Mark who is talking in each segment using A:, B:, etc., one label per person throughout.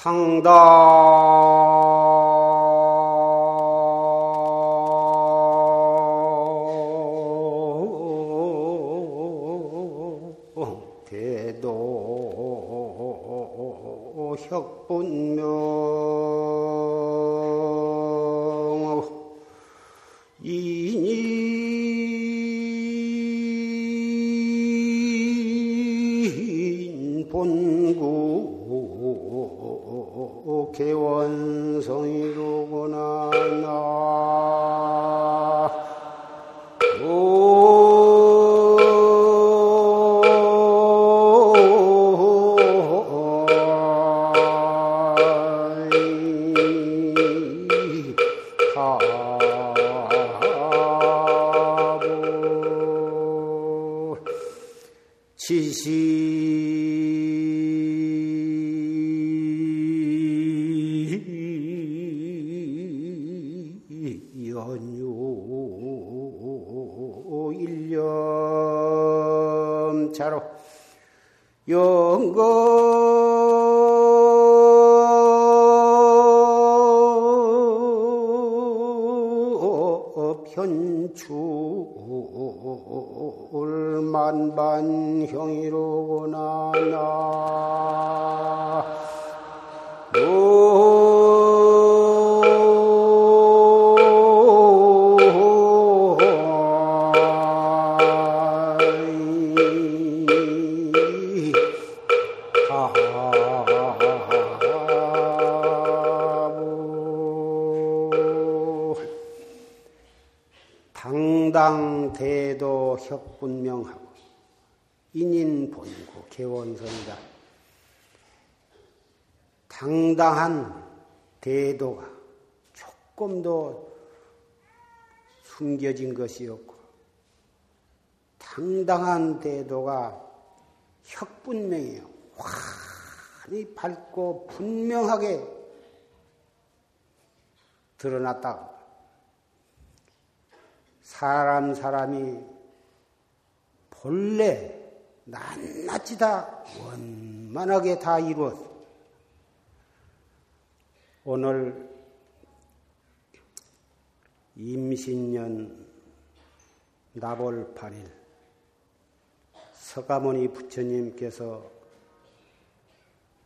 A: 혁분 당당한 대도가 조금도 숨겨진 것이 없고 당당한 대도가 혁분명이에요. 환히 밝고 분명하게 드러났다. 사람 사람이 본래 낱낱이 다 원만하게 다 이루었어. 오늘 임신년 나볼 8일 서가모니 부처님께서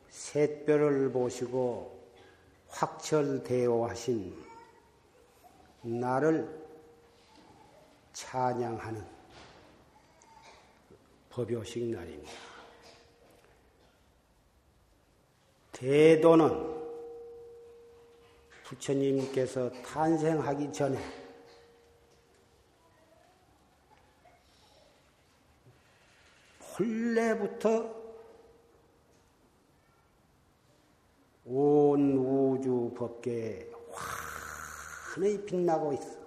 A: 샛별을 보시고 확철대오하신 나를 찬양하는 법요식 날입니다. 대도는 부처님께서 탄생하기 전에 본래부터 온 우주 법계에 환히 빛나고 있어.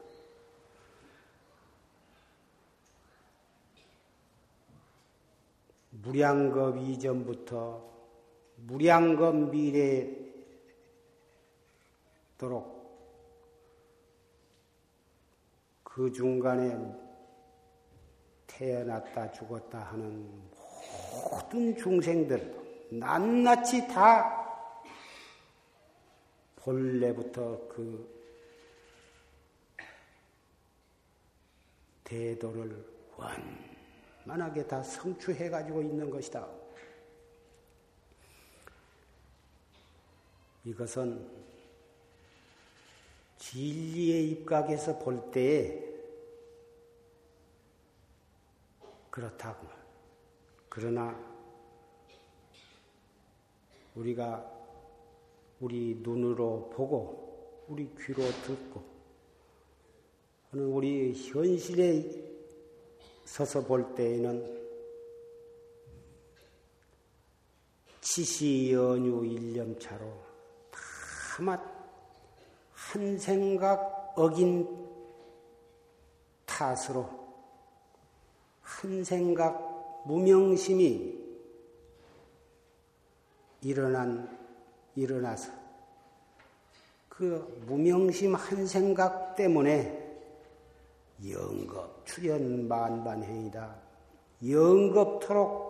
A: 무량겁 이전부터 무량겁 미래 도록 그 중간에 태어났다 죽었다 하는 모든 중생들 낱낱이 다 본래부터 그 대도를 원 만하게 다 성취해 가지고 있는 것이다. 이것은 진리의 입각에서 볼 때에 그렇다고. 그러나 우리가 우리 눈으로 보고 우리 귀로 듣고 우리 현실의 서서 볼 때에는 치시 연유 일념차로 다만 한 생각 어긴 탓으로 한 생각 무명심이 일어난 일어나서 그 무명심 한 생각 때문에 영겁 출현 만반행이다. 영겁토록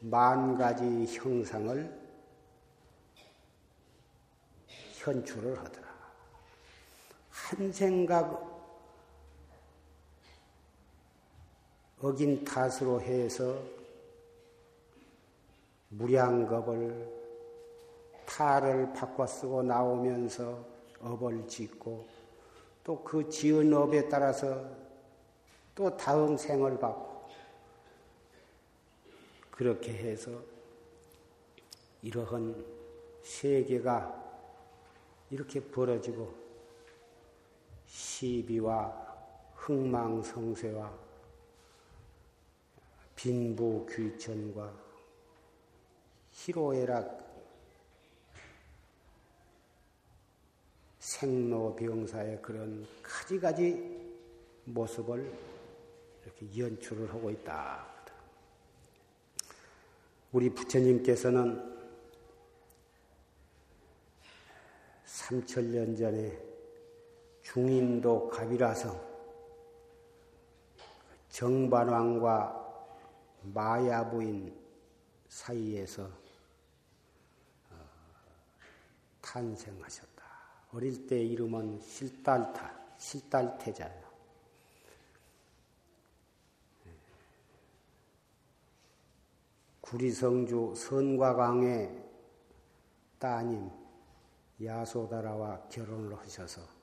A: 만 가지 형상을 현출을 하더라. 한 생각 어긴 탓으로 해서 무량겁을 탈을 바꿔 쓰고 나오면서 업을 짓고 또 그 지은 업에 따라서 또 다음 생을 받고 그렇게 해서 이러한 세계가 이렇게 벌어지고 시비와 흥망성쇠와 빈부귀천과 희로애락 생로병사의 그런 가지가지 모습을 이렇게 연출을 하고 있다. 우리 부처님께서는 3천년 전에 중인도 가비라성 정반왕과 마야 부인 사이에서 어, 탄생하셨다. 어릴 때 이름은 실달타, 실달태자예요. 구리성주 선과강의 따님 야소다라와 결혼을 하셔서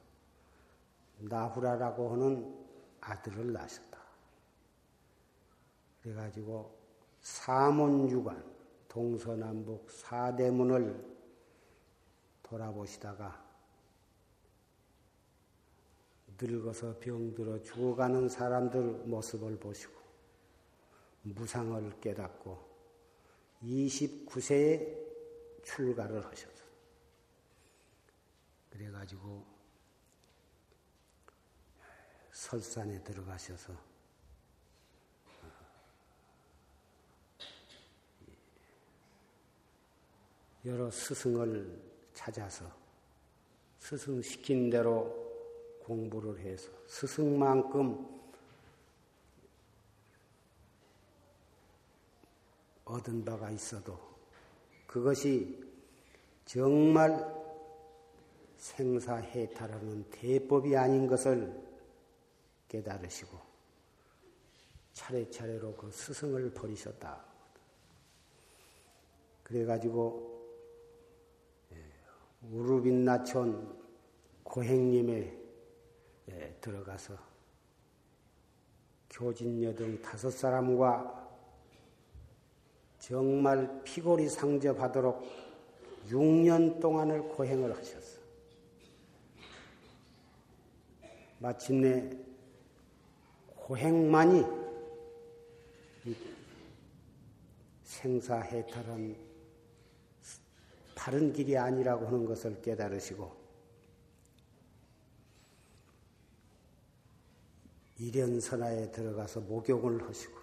A: 나후라라고 하는 아들을 낳으셨다. 그래가지고 사문유관 동서남북 사대문을 돌아보시다가 늙어서 병들어 죽어가는 사람들 모습을 보시고 무상을 깨닫고 29세에 출가를 하셨어요. 그래가지고 설산에 들어가셔서 여러 스승을 찾아서 스승 시킨 대로 공부를 해서 스승만큼 얻은 바가 있어도 그것이 정말 생사해탈하는 대법이 아닌 것을 깨달으시고 차례차례로 그 스승을 버리셨다. 그래가지고 우르빈나촌 고행님에 예, 들어가서 교진여등 다섯 사람과 정말 피골이 상접하도록 6년 동안을 고행을 하셨어. 마침내 고행만이 생사해탈한 바른 길이 아니라고 하는 것을 깨달으시고 일연선화에 들어가서 목욕을 하시고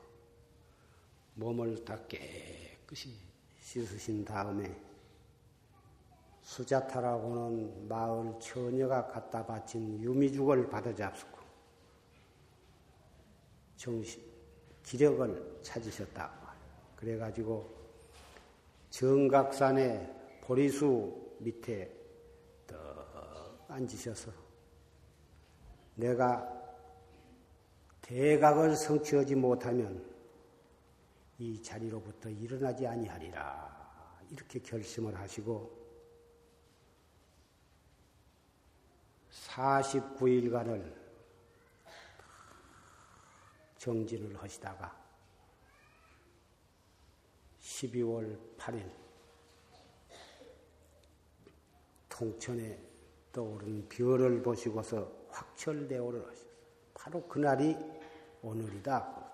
A: 몸을 다 깨끗이 씻으신 다음에 수자타라고는 마을 처녀가 갖다 바친 유미죽을 받아 잡수고 정신, 기력을 찾으셨다. 그래가지고 정각산에 보리수 밑에 떡 앉으셔서 내가 대각을 성취하지 못하면 이 자리로부터 일어나지 아니하리라 이렇게 결심을 하시고 49일간을 정진을 하시다가 12월 8일 통천에 떠오른 별을 보시고서 확철대오를 하셨어요. 바로 그날이 오늘이다.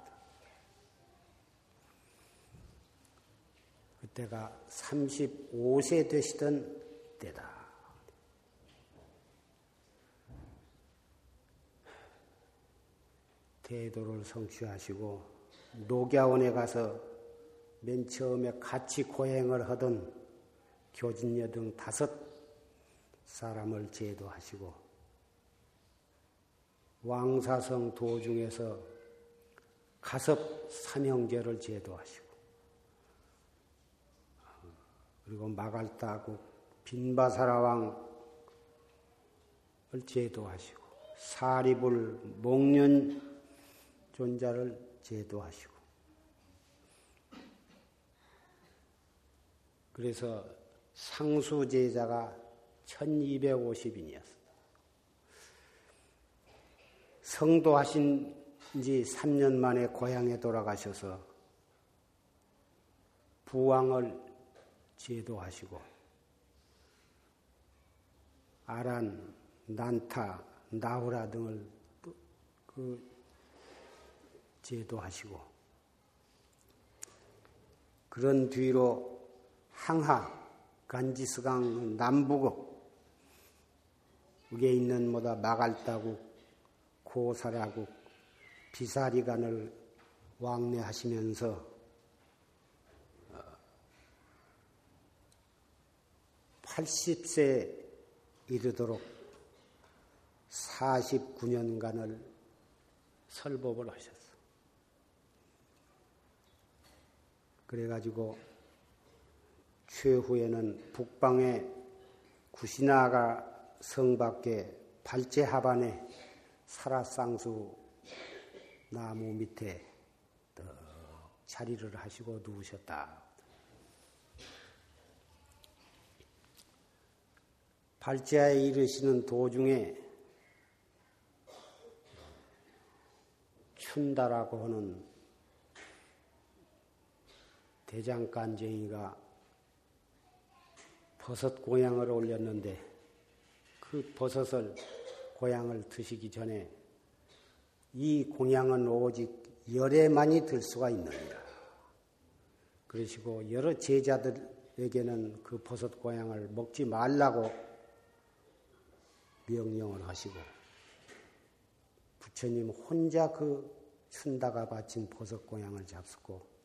A: 그때가 35세 되시던 때다. 대도를 성취하시고 녹야원에 가서 맨 처음에 같이 고행을 하던 교진여 등 다섯 사람을 제도하시고 왕사성 도중에서 가섭 삼형제를 제도하시고 그리고 마갈다국 빈바사라왕 제도하시고 사립을 목련 존자를 제도하시고 그래서 상수 제자가 1250인이었습니다. 성도하신 지 3년 만에 고향에 돌아가셔서 부왕을 제도하시고 아란, 난타, 나후라 등을 그 제도하시고 그런 뒤로 항하, 간지스강 남북에 있는 뭐다 마갈다국, 고사라국, 비사리간을 왕래하시면서 80세 어, 이르도록 49년간을 설법을 하셨어. 그래가지고 최후에는 북방의 구시나가 성 밖에 발제 하반에 사라쌍수 나무 밑에 자리를 하시고 누우셨다. 발제에 이르시는 도중에 춘다라고 하는 대장간쟁이가 버섯 고향을 올렸는데 그 버섯을 고향을 드시기 전에 이 공양은 오직 열에만이 들 수가 있느니라. 그러시고 여러 제자들에게는 그 버섯 고향을 먹지 말라고 명령을 하시고 부처님 혼자 그 춘다가 바친 버섯 고향을 잡수고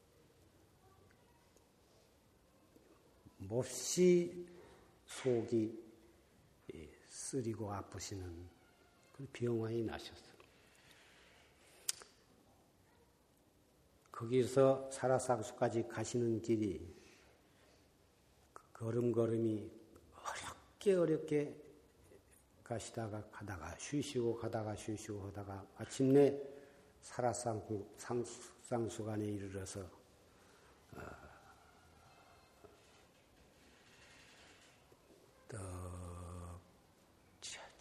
A: 몹시 속이 쓰리고 아프시는 그 병환이 나셨어요. 거기서 사라상수까지 가시는 길이 걸음걸음이 어렵게 어렵게 가시다가 가다가 쉬시고 가다가 쉬시고 하다가 마침내 사라상수간에 이르러서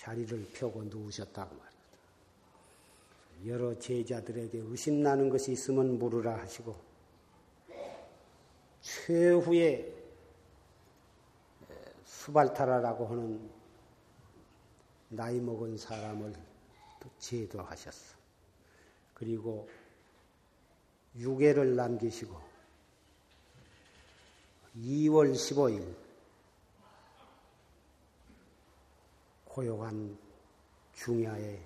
A: 자리를 펴고 누우셨다고 말입니다. 여러 제자들에게 의심나는 것이 있으면 물으라 하시고 최후의 수발타라라고 하는 나이 먹은 사람을 또 제도하셨어. 그리고 유괴를 남기시고 2월 15일 고요한 중야에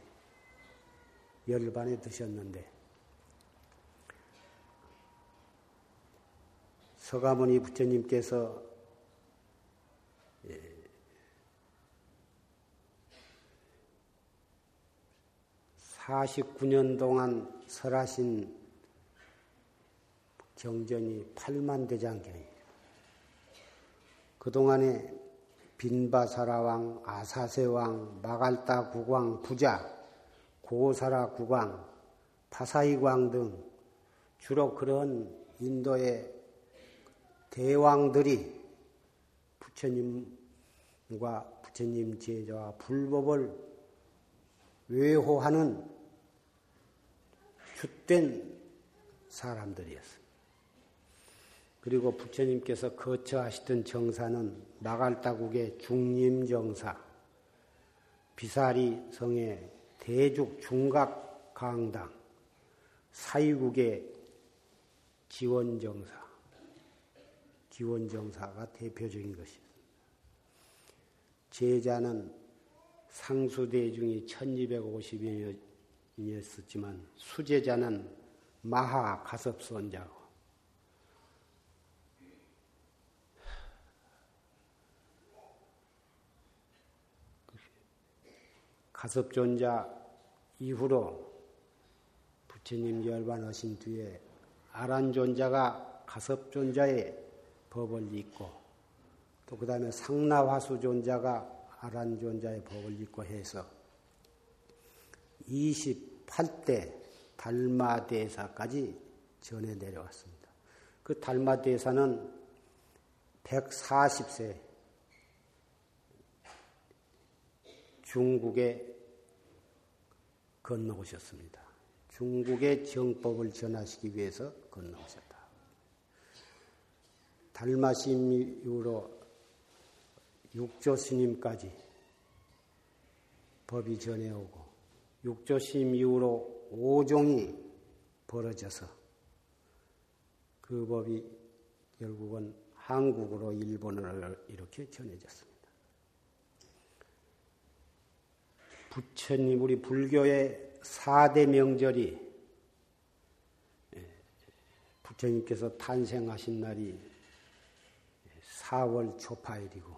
A: 열반에 드셨는데 서가모니 부처님께서 49년 동안 설하신 경전이 8만 대장경이에요. 그동안에 빈바사라왕, 아사세왕, 마갈타 국왕, 부자, 고사라 국왕, 파사이광 등 주로 그런 인도의 대왕들이 부처님과 부처님 제자와 불법을 외호하는 jut된 사람들이었습니다. 그리고 부처님께서 거처하시던 정사는 마갈다국의 중림정사, 비사리 성의 대죽 중각 강당, 사유국의 지원정사, 지원정사가 대표적인 것입니다. 제자는 상수대중이 1250여였었지만 수제자는 마하 가섭선자고 가섭존자 이후로 부처님 열반하신 뒤에 아란존자가 가섭존자의 법을 잇고 또 그 다음에 상나화수존자가 아란존자의 법을 입고 해서 28대 달마대사까지 전해 내려왔습니다. 그 달마대사는 140세 중국에 건너오셨습니다. 중국의 정법을 전하시기 위해서 건너오셨다. 달마심 이후로 육조 스님까지 법이 전해오고 육조 스님 이후로 오종이 벌어져서 그 법이 결국은 한국으로 일본으로 이렇게 전해졌습니다. 부처님 우리 불교의 4대 명절이 예, 부처님께서 탄생하신 날이 4월 초파일이고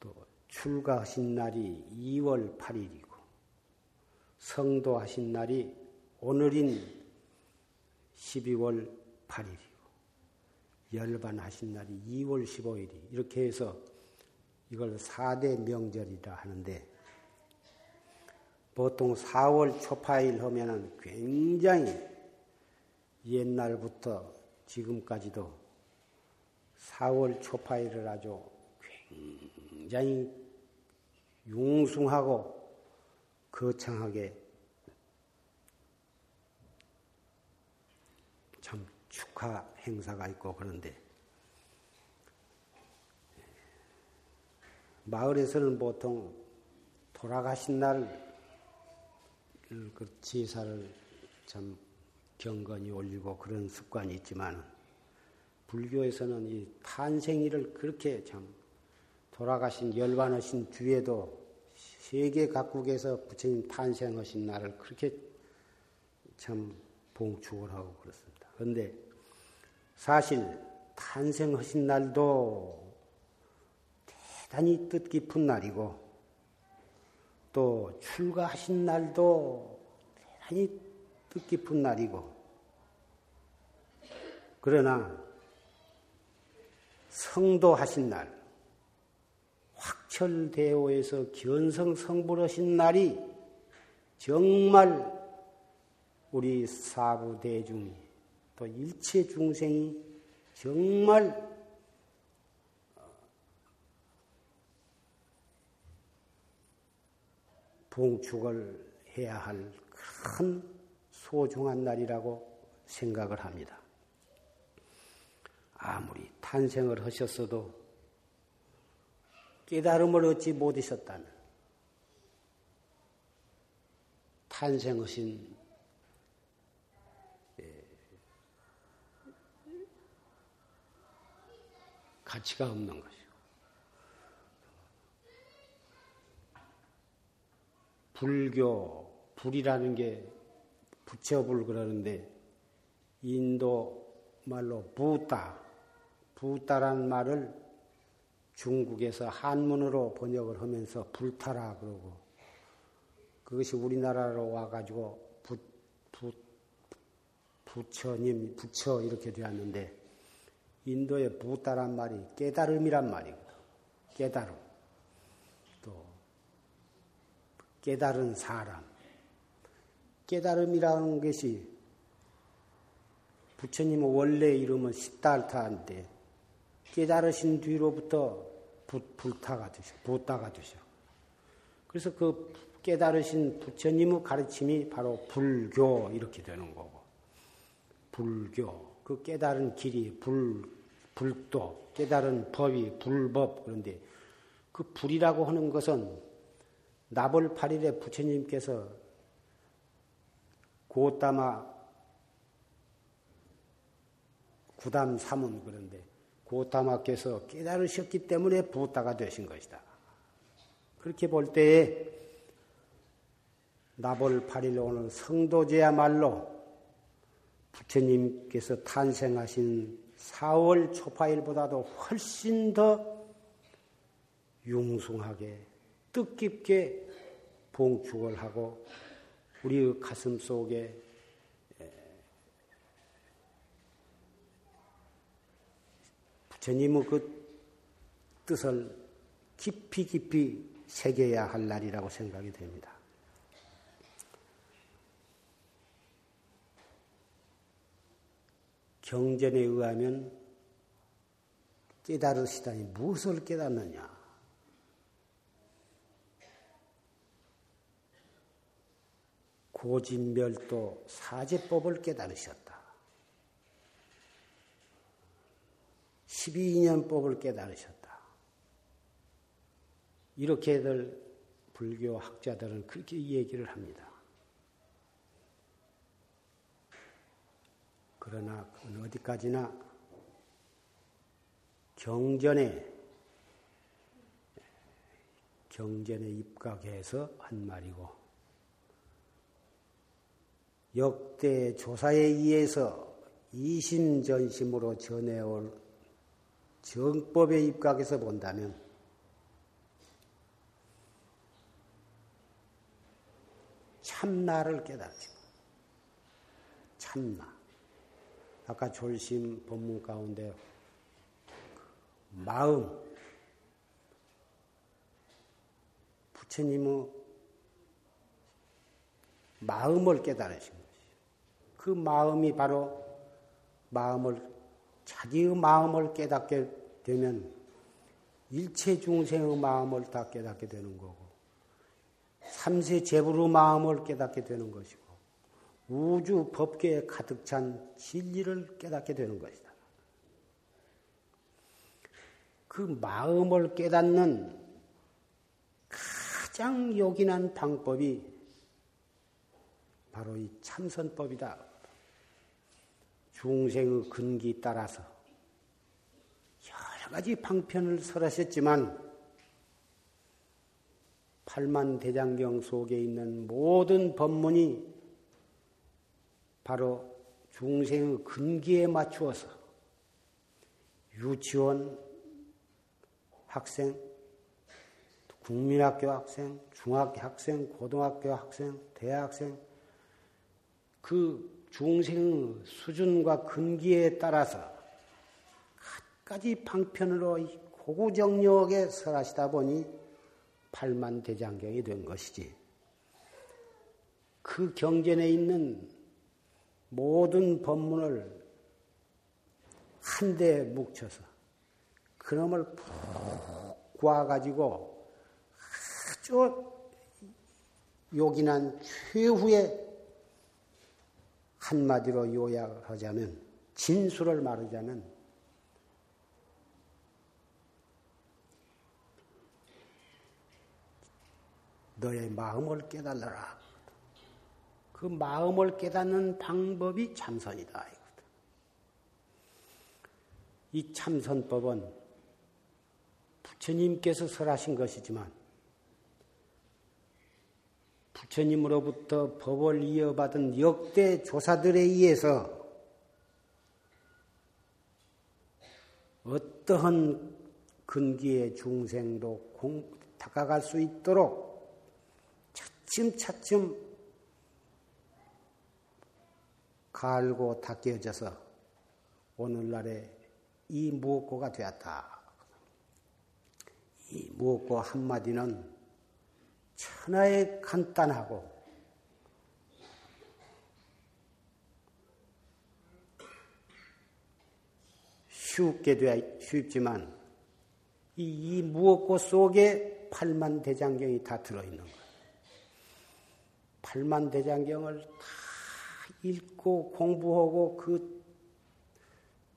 A: 또 출가하신 날이 2월 8일이고 성도하신 날이 오늘인 12월 8일이고 열반하신 날이 2월 15일이 이렇게 해서 이걸 4대 명절이라 하는데 보통 4월 초파일 하면은 굉장히 옛날부터 지금까지도 4월 초파일을 아주 굉장히 융숭하고 거창하게 참 축하 행사가 있고 그런데 마을에서는 보통 돌아가신 날 그 제사를 참 경건히 올리고 그런 습관이 있지만 불교에서는 이 탄생일을 그렇게 참 돌아가신 열반하신 뒤에도 세계 각국에서 부처님 탄생하신 날을 그렇게 참 봉축을 하고 그렇습니다. 그런데 사실 탄생하신 날도 대단히 뜻깊은 날이고 또 출가하신 날도 대단히 뜻깊은 날이고 그러나 성도하신 날 확철대오에서 견성 성불하신 날이 정말 우리 사부 대중이 또 일체 중생이 정말 봉축을 해야 할 큰 소중한 날이라고 생각을 합니다. 아무리 탄생을 하셨어도 깨달음을 얻지 못하셨다면 탄생하신 예, 가치가 없는 것이 불교, 불이라는 게 부처불 그러는데 인도 말로 부따, 부따란 말을 중국에서 한문으로 번역을 하면서 불타라 그러고 그것이 우리나라로 와가지고 부, 부, 부처님, 부처 이렇게 되었는데 인도의 부따란 말이 깨달음이란 말이거든. 깨달음. 깨달은 사람. 깨달음이라는 것이 부처님의 원래 이름은 시달타인데 깨달으신 뒤로부터 불타가 되셔, 부따가 되셔. 그래서 그 깨달으신 부처님의 가르침이 바로 불교 이렇게 되는 거고 불교 그 깨달은 길이 불 불도 깨달은 법이 불법 그런데 그 불이라고 하는 것은 나벌 8일에 부처님께서 고따마 구담 삼은 그런데 고타마께서 깨달으셨기 때문에 부따가 되신 것이다. 그렇게 볼 때에 나벌 8일 오는 성도제야말로 부처님께서 탄생하신 4월 초파일보다도 훨씬 더 융숭하게 뜻깊게 봉축을 하고 우리 가슴 속에 부처님의 그 뜻을 깊이 깊이 새겨야 할 날이라고 생각이 됩니다. 경전에 의하면 깨달으시다니 무엇을 깨닫느냐? 고진멸도 사제법을 깨달으셨다. 12년법을 깨달으셨다. 이렇게들 불교 학자들은 그렇게 얘기를 합니다. 그러나 어디까지나 경전에 경전에 입각해서 한 말이고 역대 조사에 의해서 이심전심으로 전해올 정법에 입각해서 본다면 참나를 깨닫죠. 참나. 아까 졸심 법문 가운데 마음 부처님의 마음을 깨달으신 그 마음이 바로 마음을 자기의 마음을 깨닫게 되면 일체 중생의 마음을 다 깨닫게 되는 거고 삼세 제불의 마음을 깨닫게 되는 것이고 우주 법계에 가득 찬 진리를 깨닫게 되는 것이다. 그 마음을 깨닫는 가장 요긴한 방법이 바로 이 참선법이다. 중생의 근기 따라서 여러 가지 방편을 설하셨지만 팔만 대장경 속에 있는 모든 법문이 바로 중생의 근기에 맞추어서 유치원 학생, 국민학교 학생, 중학교 학생, 고등학교 학생, 대학생 그 중생 수준과 근기에 따라서 갖가지 방편으로 고구정력에 설하시다 보니 팔만 대장경이 된 것이지. 그 경전에 있는 모든 법문을 한데 묵혀서 그놈을 푹 구워가지고 아주 요긴한 최후의 한마디로 요약하자면 진술을 말하자면 너의 마음을 깨달아라. 그 마음을 깨닫는 방법이 참선이다. 이 참선법은 부처님께서 설하신 것이지만 부처님으로부터 법을 이어받은 역대 조사들에 의해서 어떠한 근기의 중생도 공, 다가갈 수 있도록 차츰차츰 갈고 닦여져서 오늘날에 이 무엇고가 되었다. 이 무엇고 한마디는 천하에 간단하고 쉽게 되어 쉽지만 이, 이 무엇고 속에 팔만 대장경이 다 들어있는 거예요. 팔만 대장경을 다 읽고 공부하고 그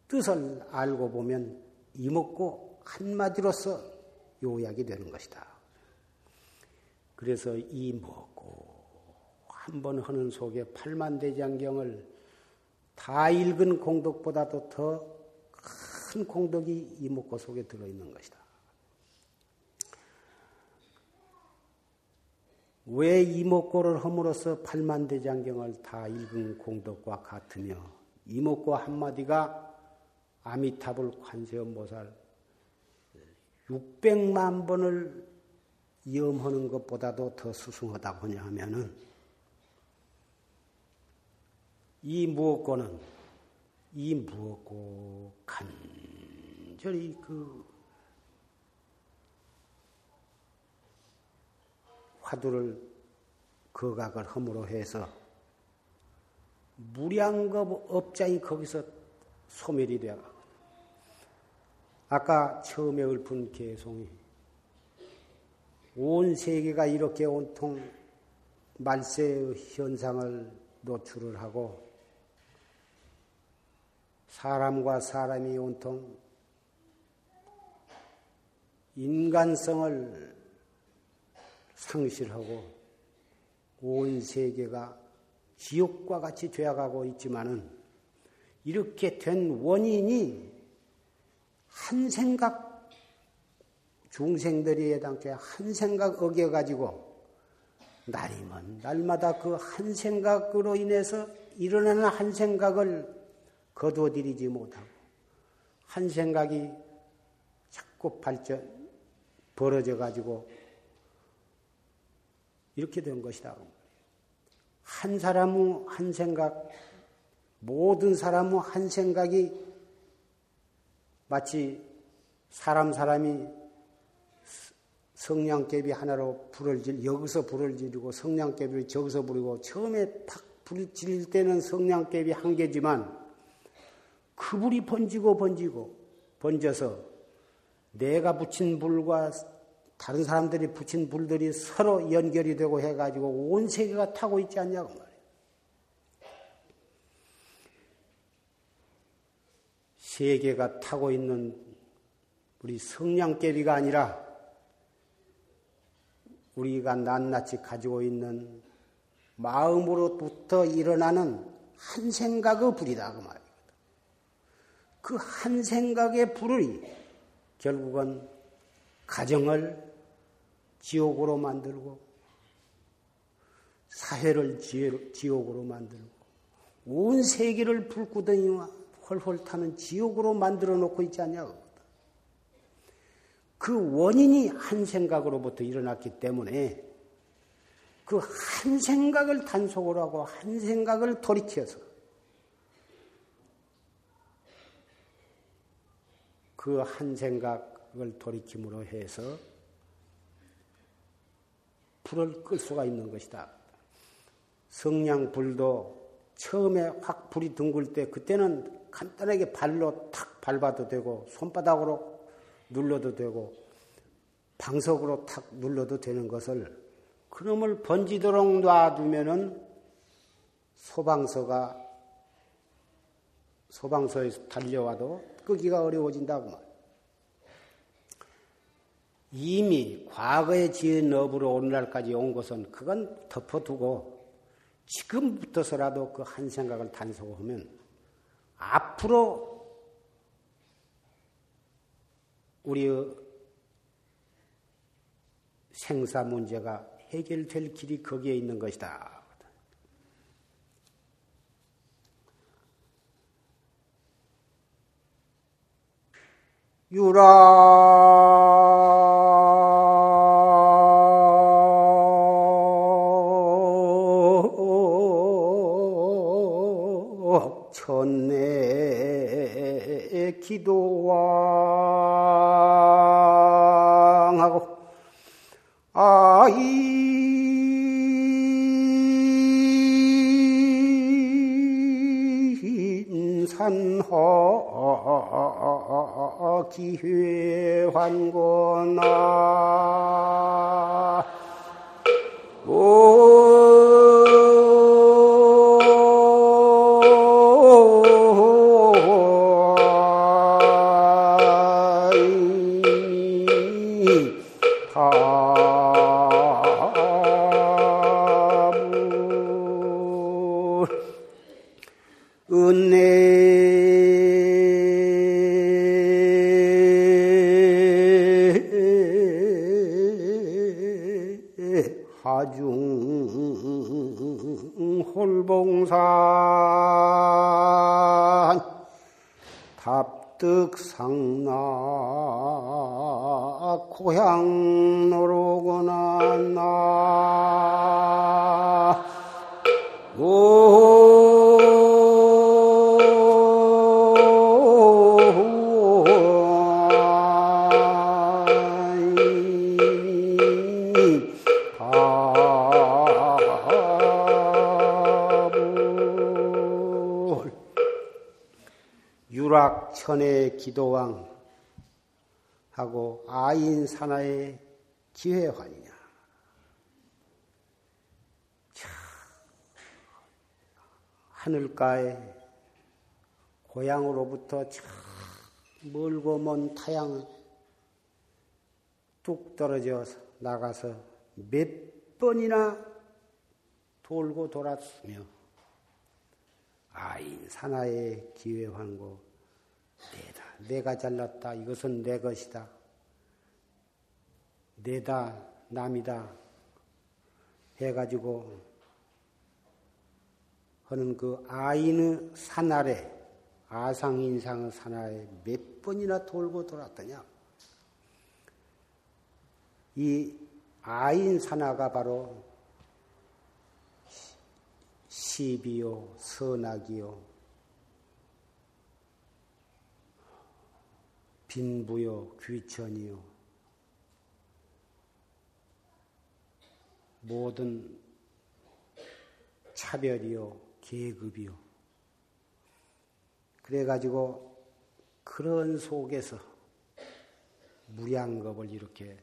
A: 뜻을 알고 보면 이먹고 한마디로서 요약이 되는 것이다. 그래서 이 먹고 한 번 하는 속에 팔만대장경을 다 읽은 공덕보다도 더 큰 공덕이 이 먹고 속에 들어있는 것이다. 왜 이목고를 함으로써 팔만대장경을 다 읽은 공덕과 같으며 이목고 한마디가 아미타불 관세음보살 600만 번을 염하는 것보다도 더 수승하다고 하냐 하면은 이 무엇고는 이 무엇고 간절히 그 화두를 거각을 함으로 해서 무량겁 업장이 거기서 소멸이 되어 아까 처음에 읊은 개송이 온 세계가 이렇게 온통 말세의 현상을 노출을 하고 사람과 사람이 온통 인간성을 상실하고 온 세계가 지옥과 같이 되어가고 있지만은 이렇게 된 원인이 한 생각 중생들이 해당돼 한 생각 어겨가지고 날이면 날마다 그 한 생각으로 인해서 일어나는 한 생각을 거두어들이지 못하고 한 생각이 자꾸 발전 벌어져 가지고 이렇게 된 것이다. 한 사람의 한 생각, 모든 사람의 한 생각이 마치 사람 사람이 성냥개비 하나로 불을 질, 여기서 불을 지르고 성냥개비를 저기서 부리고 처음에 탁 불을 지를 때는 성냥개비 한 개지만 그 불이 번지고 번지고 번져서 내가 붙인 불과 다른 사람들이 붙인 불들이 서로 연결이 되고 해가지고 온 세계가 타고 있지 않냐고 말이에요. 세계가 타고 있는 우리 성냥개비가 아니라 우리가 낱낱이 가지고 있는 마음으로부터 일어나는 한 생각의 불이다 그 말입니다. 그한 생각의 불이 결국은 가정을 지옥으로 만들고 사회를 지옥으로 만들고 온 세계를 불구덩이와 헐헐 타는 지옥으로 만들어 놓고 있지 않냐고. 그 원인이 한 생각으로부터 일어났기 때문에 그 한 생각을 단속을 하고 한 생각을 돌이켜서 그 한 생각을 돌이킴으로 해서 불을 끌 수가 있는 것이다. 성냥불도 처음에 확 불이 둥글 때 그때는 간단하게 발로 탁 밟아도 되고 손바닥으로 눌러도 되고 방석으로 탁 눌러도 되는 것을 그놈을 번지도록 놔두면은 소방서가 소방서에서 달려와도 끄기가 어려워진다고 말. 이미 과거에 지은 업으로 오늘날까지 온 것은 그건 덮어두고 지금부터서라도 그 한 생각을 단속하면 앞으로 우리의 생사 문제가 해결될 길이 거기에 있는 것이다. 유라 기회 환고나 고향노로구나 나 유락 천의 기도왕 하고 아인사나의 기회환이냐. 하늘가에 고향으로부터 참 멀고 먼 타양 뚝 떨어져 나가서 몇 번이나 돌고 돌았으며 아인 사나의 기회 환고 내다 내가 잘났다. 이것은 내 것이다. 내다 남이다. 해가지고 하는 그 아인의 산 아래 아상인상의 산하에 몇 번이나 돌고 돌았더냐? 이 아인 산하가 바로 시비요, 선악이요, 빈부요, 귀천이요, 모든 차별이요, 계급이요. 그래가지고 그런 속에서 무량겁을 이렇게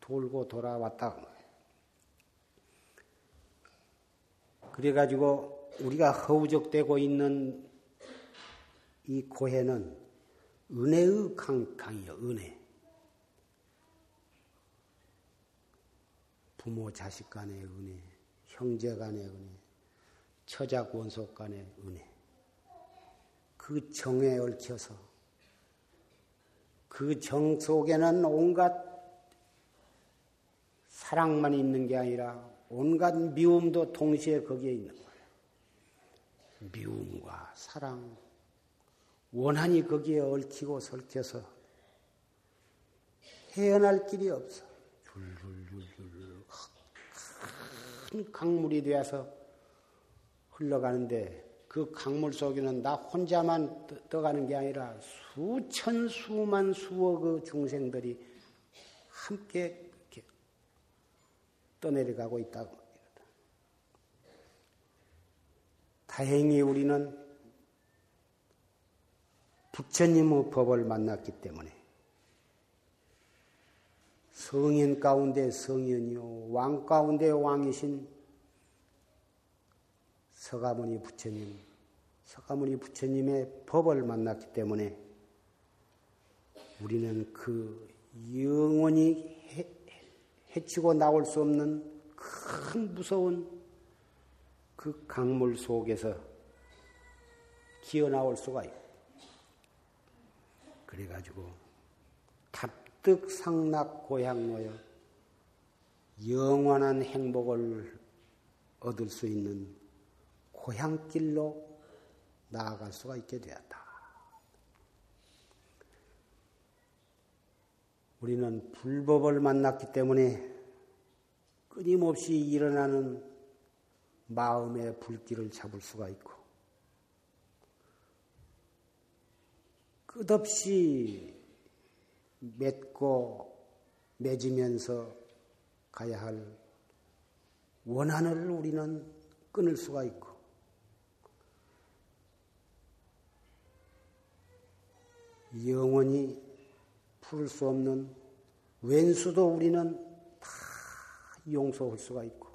A: 돌고 돌아왔다. 그래가지고 우리가 허우적되고 있는 이 고해는 은혜의 강, 강이요, 은혜. 부모 자식 간의 은혜, 형제 간의 은혜, 처자 권속 간의 은혜. 그 정에 얽혀서 그 정 속에는 온갖 사랑만 있는 게 아니라 온갖 미움도 동시에 거기에 있는 거예요. 미움과 사랑, 원한이 거기에 얽히고 설켜서 헤어날 길이 없어. 줄줄줄줄 큰 강물이 되어서 흘러가는데 그 강물 속에는 나 혼자만 떠가는 게 아니라 수천 수만 수억의 중생들이 함께 떠내려가고 있다고. 다행히 우리는 부처님의 법을 만났기 때문에. 성인 가운데 성인이요, 왕 가운데 왕이신 서가모니 부처님, 서가모니 부처님의 법을 만났기 때문에 우리는 그 영원히 해치고 나올 수 없는 큰 무서운 그 강물 속에서 기어 나올 수가 있고 그래가지고 답득 상락 고향 모여 영원한 행복을 얻을 수 있는 고향길로 나아갈 수가 있게 되었다. 우리는 불법을 만났기 때문에 끊임없이 일어나는 마음의 불길을 잡을 수가 있고 끝없이 맺고 맺으면서 가야 할 원한을 우리는 끊을 수가 있고 영원히 풀 수 없는 왼수도 우리는 다 용서할 수가 있고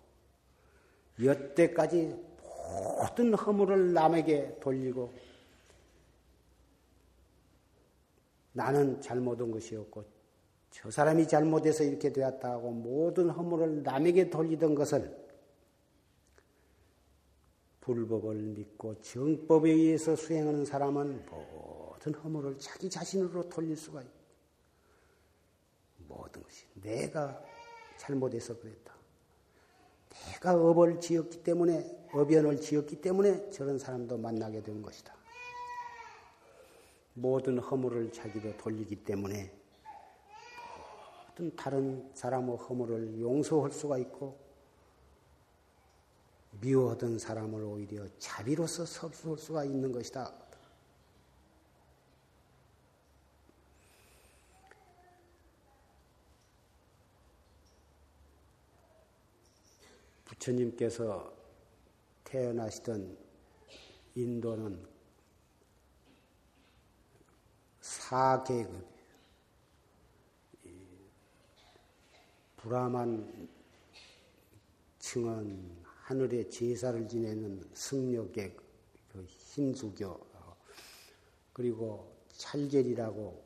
A: 여태까지 모든 허물을 남에게 돌리고 나는 잘못한 것이었고 저 사람이 잘못해서 이렇게 되었다 하고 모든 허물을 남에게 돌리던 것을 불법을 믿고 정법에 의해서 수행하는 사람은 모든 허물을 자기 자신으로 돌릴 수가 있고 모든 것이 내가 잘못해서 그랬다. 내가 업을 지었기 때문에 업연을 지었기 때문에 저런 사람도 만나게 된 것이다. 모든 허물을 자기도 돌리기 때문에 모든 다른 사람의 허물을 용서할 수가 있고 미워하던 사람을 오히려 자비로서 섭수할 수가 있는 것이다. 부처님께서 태어나시던 인도는 사계급. 불암한 층은 하늘에 제사를 지내는 승려계, 그 힌수교, 그리고 찰절이라고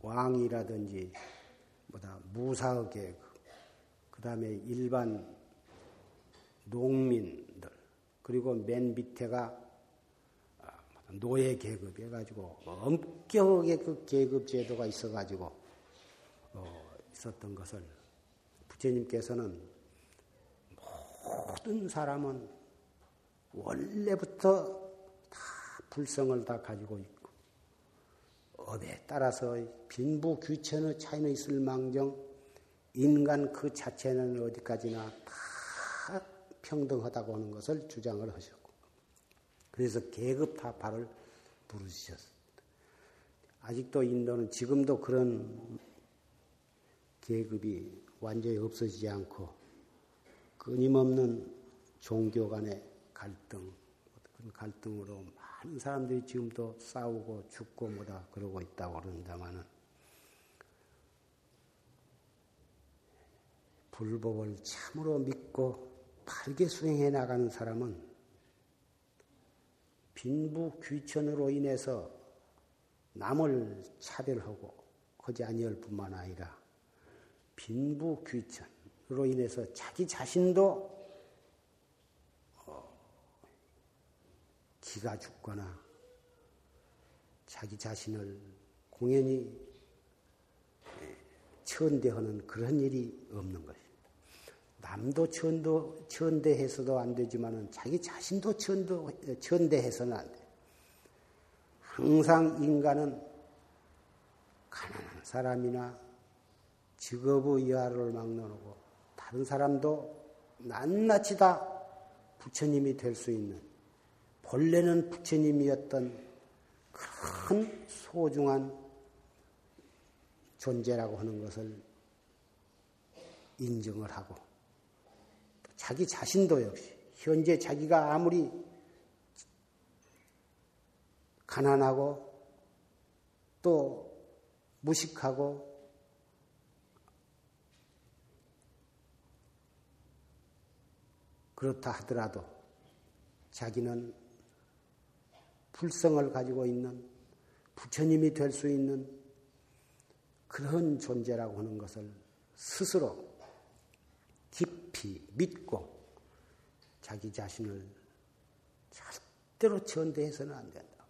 A: 왕이라든지 뭐다 무사계, 그 다음에 일반 농민들, 그리고 맨 밑에가 노예 계급 해가지고 엄격하게 그 계급 제도가 있어가지고 어, 있었던 것을 부처님께서는 모든 사람은 원래부터 다 불성을 다 가지고 있고 업에 따라서 빈부 귀천의 차이는 있을 망정 인간 그 자체는 어디까지나 다 평등하다고 하는 것을 주장을 하셨고 그래서 계급 타파를 부르셨습니다. 아직도 인도는 지금도 그런 계급이 완전히 없어지지 않고 끊임없는 종교 간의 갈등, 그런 갈등으로 많은 사람들이 지금도 싸우고 죽고 뭐다 그러고 있다고 그런다마는 불법을 참으로 믿고 바르게 수행해 나가는 사람은 빈부 귀천으로 인해서 남을 차별하고 하지 아니할 뿐만 아니라 빈부 귀천으로 인해서 자기 자신도 어, 기가 죽거나 자기 자신을 공연히 천대하는 그런 일이 없는 것입니다. 남도 천도, 천대해서도 안 되지만은 자기 자신도 천도, 천대해서는 안 돼. 항상 인간은 가난한 사람이나 직업의 이하를 막론하고 다른 사람도 낱낱이 다 부처님이 될 수 있는 본래는 부처님이었던 큰 소중한 존재라고 하는 것을 인정을 하고 자기 자신도 역시 현재 자기가 아무리 가난하고 또 무식하고 그렇다 하더라도 자기는 불성을 가지고 있는 부처님이 될 수 있는 그런 존재라고 하는 것을 스스로 깊이 믿고 자기 자신을 절대로 전대해서는 안 된다.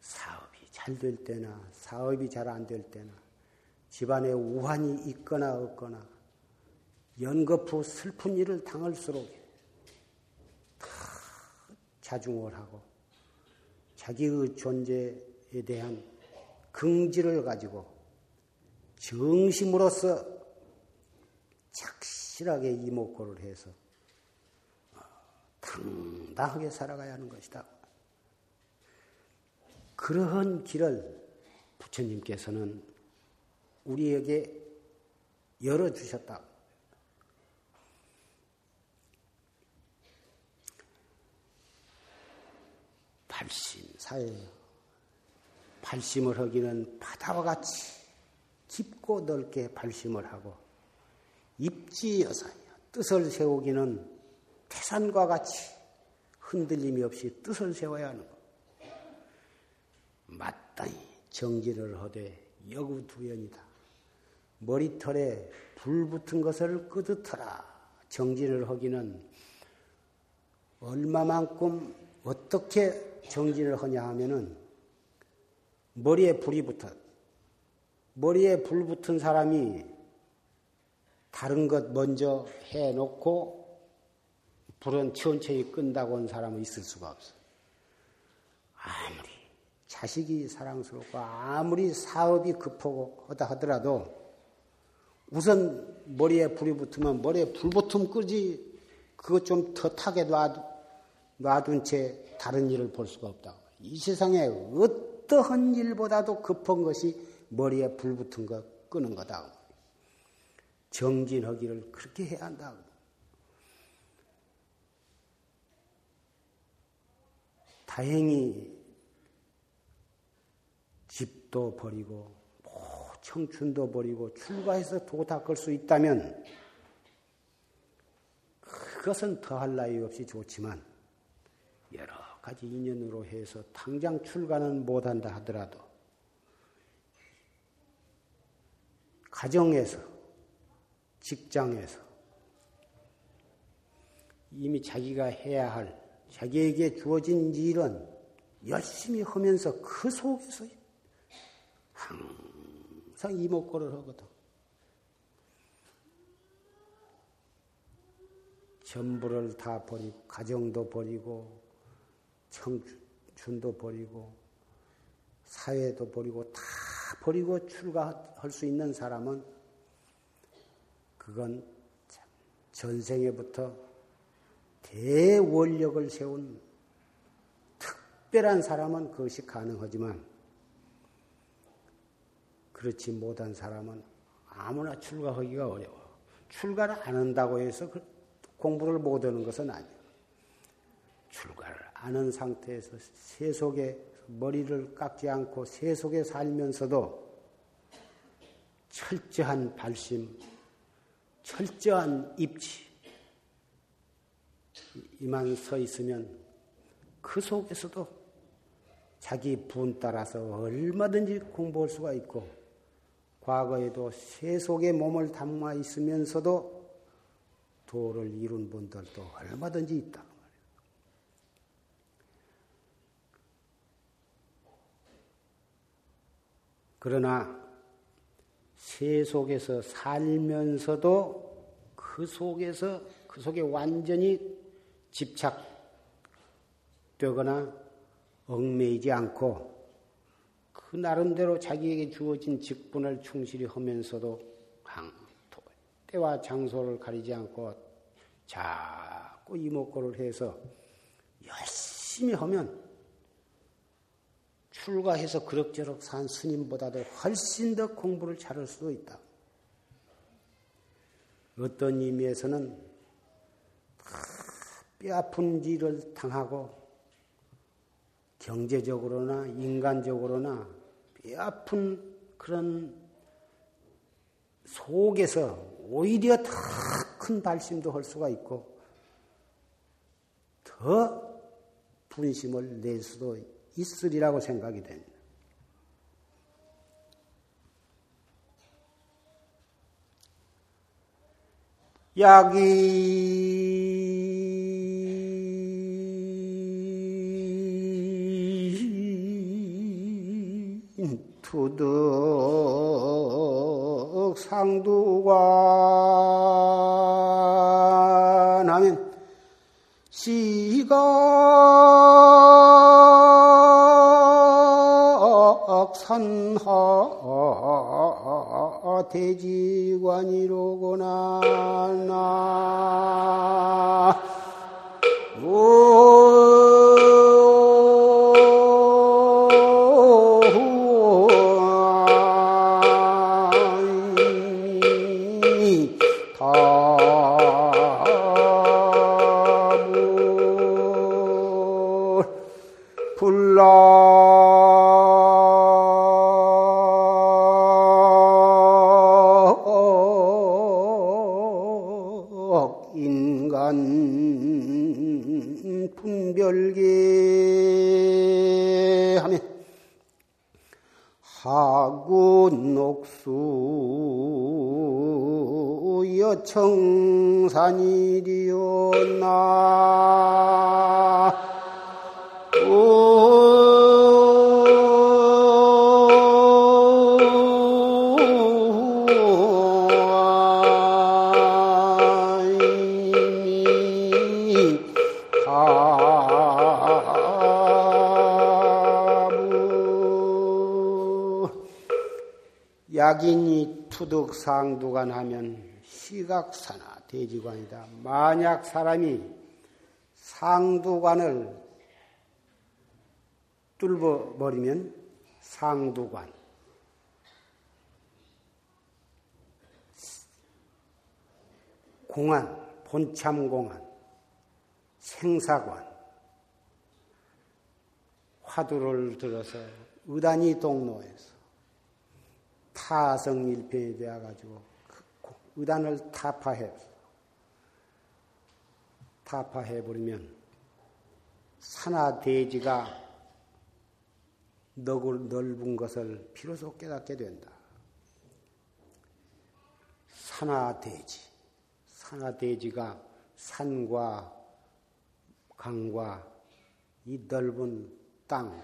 A: 사업이 잘 될 때나 사업이 잘 안 될 때나 집안에 우환이 있거나 없거나 연거푸 슬픈 일을 당할수록 다 자중을 하고 자기의 존재에 대한 긍지를 가지고 정심으로서 착실하게 이목고를 해서 당당하게 살아가야 하는 것이다. 그러한 길을 부처님께서는 우리에게 열어주셨다. 발심, 사회. 발심을 하기는 바다와 같이 깊고 넓게 발심을 하고 입지여사이야. 뜻을 세우기는 태산과 같이 흔들림이 없이 뜻을 세워야 하는 것. 마땅히 정지를 하되 여구두연이다. 머리털에 불 붙은 것을 끄듯하라. 정진을 하기는 얼마만큼 어떻게 정진을 하냐 하면은 머리에 불이 붙어. 머리에 불 붙은 사람이 다른 것 먼저 해놓고 불은 천천히 끈다고 한 사람은 있을 수가 없어. 아무리 자식이 사랑스럽고 아무리 사업이 급하고 하다 하더라도 우선 머리에 불이 붙으면 머리에 불 붙으면 끄지 그것 좀 더 타게 놔, 놔둔 채 다른 일을 볼 수가 없다. 이 세상에 어떠한 일보다도 급한 것이 머리에 불 붙은 것 끄는 거다. 정진하기를 그렇게 해야 한다. 다행히 집도 버리고 뭐 청춘도 버리고 출가해서 도 닦을 수 있다면 그것은 더할 나위 없이 좋지만 여러 가지 인연으로 해서 당장 출가는 못한다 하더라도 가정에서 직장에서 이미 자기가 해야 할 자기에게 주어진 일은 열심히 하면서 그 속에서 항상 이목구를 하거든. 전부를 다 버리고, 가정도 버리고, 청춘도 버리고, 사회도 버리고, 다 버리고 출가할 수 있는 사람은 그건 전생에부터 대원력을 세운 특별한 사람은 그것이 가능하지만 그렇지 못한 사람은 아무나 출가하기가 어려워. 출가를 안 한다고 해서 그 공부를 못 하는 것은 아니에요. 출가를 아는 상태에서 세속에 머리를 깎지 않고 세속에 살면서도 철저한 발심, 철저한 입지, 이만 서 있으면 그 속에서도 자기 분 따라서 얼마든지 공부할 수가 있고 과거에도 세속의 몸을 담아 있으면서도 도를 이룬 분들도 얼마든지 있다. 그러나 세 속에서 살면서도 그 속에서 그 속에 완전히 집착되거나 얽매이지 않고 그 나름대로 자기에게 주어진 직분을 충실히 하면서도 때와 장소를 가리지 않고 자꾸 이목구를 해서 열심히 하면 출가해서 그럭저럭 산 스님보다도 훨씬 더 공부를 잘할 수도 있다. 어떤 의미에서는 뼈아픈 일을 당하고 경제적으로나 인간적으로나 뼈아픈 그런 속에서 오히려 더 큰 발심도 할 수가 있고 더 분심을 낼 수도 있 으리라고 생각이 됩니다. 약이 투득 상두관 하면 시각 산하 대지관이로구나 나 청산이리오나 투득상두간 하면 시각사나 대지관이다. 만약 사람이 상두관을 뚫어버리면 상두관, 공안, 본참공안, 생사관, 화두를 들어서 의단이 동로에서 타성일편이 되어가지고 그 의단을 타파해 타파해 버리면 산하 대지가 넓은 것을 비로소 깨닫게 된다. 산하 대지. 산하 대지가 산과 강과 이 넓은 땅.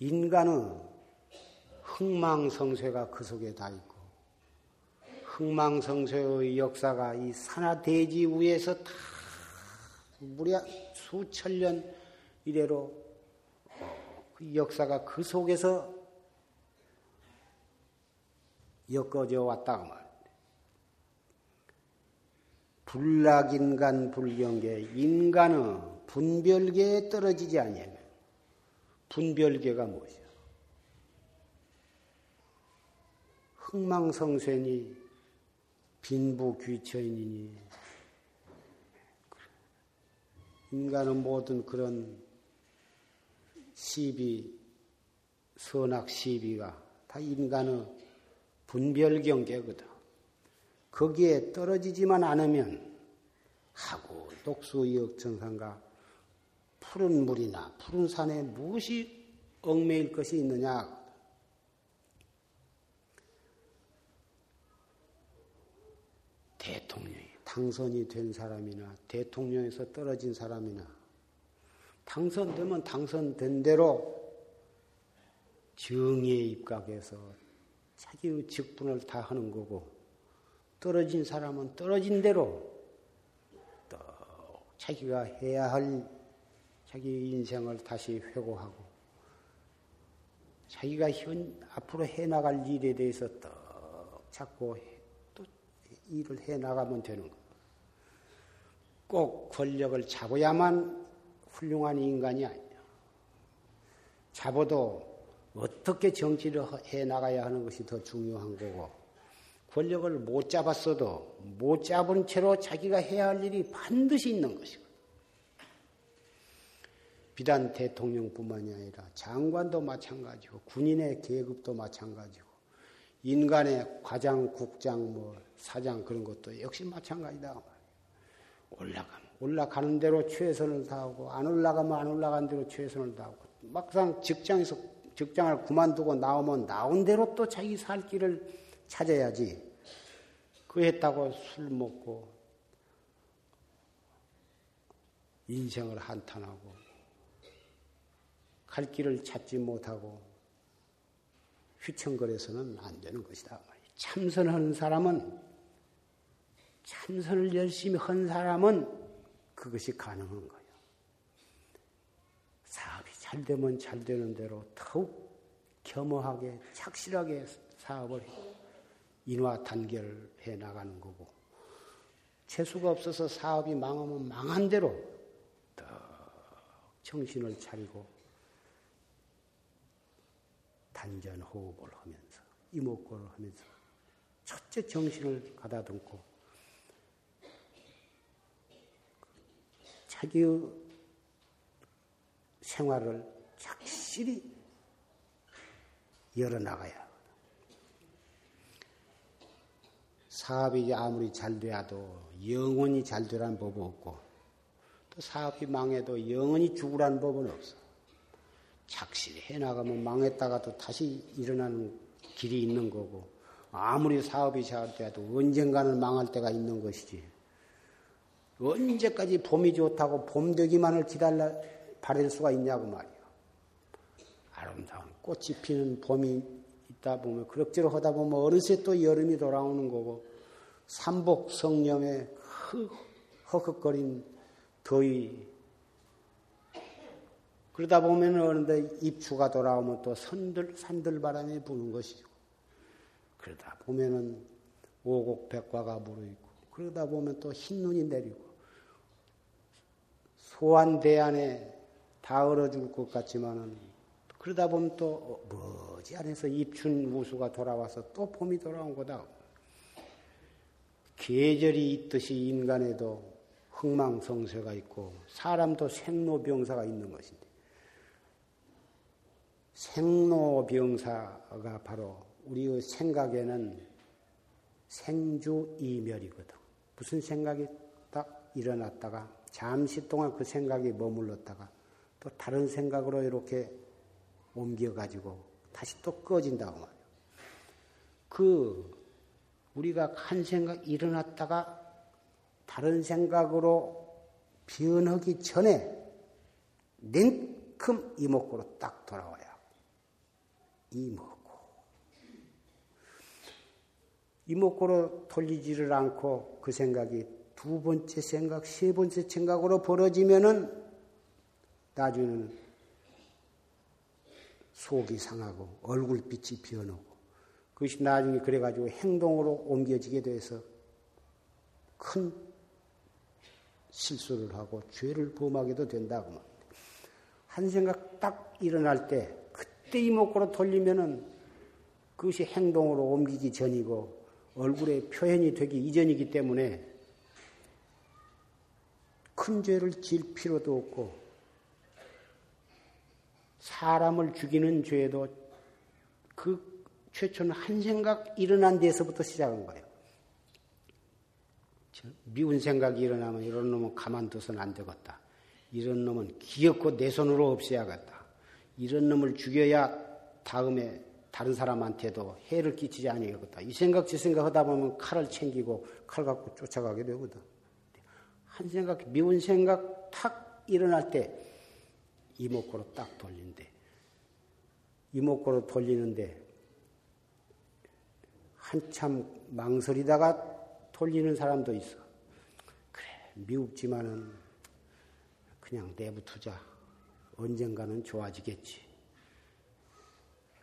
A: 인간은 흥망성쇠가 그 속에 다 있고, 흥망성쇠의 역사가 이 산하대지 위에서 다 무려 수천 년 이래로 그 역사가 그 속에서 엮어져 왔다고 말입니다. 불락인간 불경계 인간은 분별계에 떨어지지 아니하면 분별계가 무엇이야? 흥망성쇠니 빈부귀천이니 인간은 모든 그런 시비, 선악 시비가 다 인간의 분별 경계거든. 거기에 떨어지지만 않으면 하고 독수 역천상과 푸른 물이나 푸른 산에 무엇이 얽매일 것이 있느냐? 대통령이 당선이 된 사람이나 대통령에서 떨어진 사람이나 당선되면 당선된 대로 정의에 입각해서 자기의 직분을 다 하는 거고 떨어진 사람은 떨어진 대로 또 자기가 해야 할 자기 인생을 다시 회고하고 자기가 현 앞으로 해 나갈 일에 대해서 또 일을 해 나가면 되는 거. 꼭 권력을 잡아야만 훌륭한 인간이 아니야. 잡아도 어떻게 정치를 해 나가야 하는 것이 더 중요한 거고, 권력을 못 잡았어도 못 잡은 채로 자기가 해야 할 일이 반드시 있는 것이고. 비단 대통령뿐만이 아니라 장관도 마찬가지고, 군인의 계급도 마찬가지고, 인간의 과장, 국장, 뭐, 사장 그런 것도 역시 마찬가지다. 올라가면. 올라가는 대로 최선을 다하고 안 올라가면 안 올라간 대로 최선을 다하고 막상 직장에서 직장을 그만두고 나오면 나온 대로 또 자기 살 길을 찾아야지. 그 했다고 술 먹고 인생을 한탄하고 갈 길을 찾지 못하고 휘청거려서는 안 되는 것이다. 참선하는 사람은 참선을 열심히 한 사람은 그것이 가능한 거예요. 사업이 잘 되면 잘 되는 대로 더욱 겸허하게 착실하게 사업을 인화 단계를 해 나가는 거고 재수가 없어서 사업이 망하면 망한 대로 더 정신을 차리고 단전 호흡을 하면서 이목구를 하면서 첫째 정신을 가다듬고 자기의 생활을 착실히 열어나가야 사업이 아무리 잘 돼도 영원히 잘 되라는 법은 없고 또 사업이 망해도 영원히 죽으라는 법은 없어. 착실히 해나가면 망했다가도 다시 일어나는 길이 있는 거고 아무리 사업이 잘 돼도 언젠가는 망할 때가 있는 것이지. 언제까지 봄이 좋다고 봄 되기만을 기다려 바랄 수가 있냐고 말이야. 아름다운 꽃이 피는 봄이 있다 보면 그럭저럭 하다 보면 어느새 또 여름이 돌아오는 거고 삼복 성령의 허걱거린 더위 그러다 보면 어느데 입추가 돌아오면 또 산들 산들 바람이 부는 것이고 그러다 보면은 오곡백과가 무르익고 그러다 보면 또 흰눈이 내리고 소환 대안에 다 얼어줄 것 같지만은 그러다 보면 또 머지 안에서 입춘 우수가 돌아와서 또 봄이 돌아온 거다. 계절이 있듯이 인간에도 흥망성쇠가 있고 사람도 생로병사가 있는 것인데 생로병사가 바로 우리의 생각에는 생주 이멸이거든. 무슨 생각이 딱 일어났다가 잠시 동안 그 생각이 머물렀다가 또 다른 생각으로 이렇게 옮겨가지고 다시 또 꺼진다고 말이야. 그 우리가 한 생각 일어났다가 다른 생각으로 변하기 전에 냉큼 이목구로 딱 돌아와야 이목구. 이목구로 돌리지를 않고 그 생각이 두 번째 생각, 세 번째 생각으로 벌어지면은 나중에는 속이 상하고 얼굴빛이 변하고 그것이 나중에 그래가지고 행동으로 옮겨지게 돼서 큰 실수를 하고 죄를 범하게도 된다고 말합니다. 한 생각 딱 일어날 때 그때 이목구로 돌리면은 그것이 행동으로 옮기기 전이고 얼굴에 표현이 되기 이전이기 때문에 큰 죄를 질 필요도 없고 사람을 죽이는 죄도 그 최초는 한 생각 일어난 데서부터 시작한 거예요. 미운 생각이 일어나면 이런 놈은 가만둬서는 안 되겠다. 이런 놈은 기어코 내 손으로 없애야겠다. 이런 놈을 죽여야 다음에 다른 사람한테도 해를 끼치지 아니겠다. 이 생각 저 생각 하다 보면 칼을 챙기고 칼 갖고 쫓아가게 되거든. 한 생각 미운 생각 탁 일어날 때 이목구로 딱 돌린대. 이목구로 돌리는데 한참 망설이다가 돌리는 사람도 있어. 그래 미흡지만은 그냥 내부투자 언젠가는 좋아지겠지.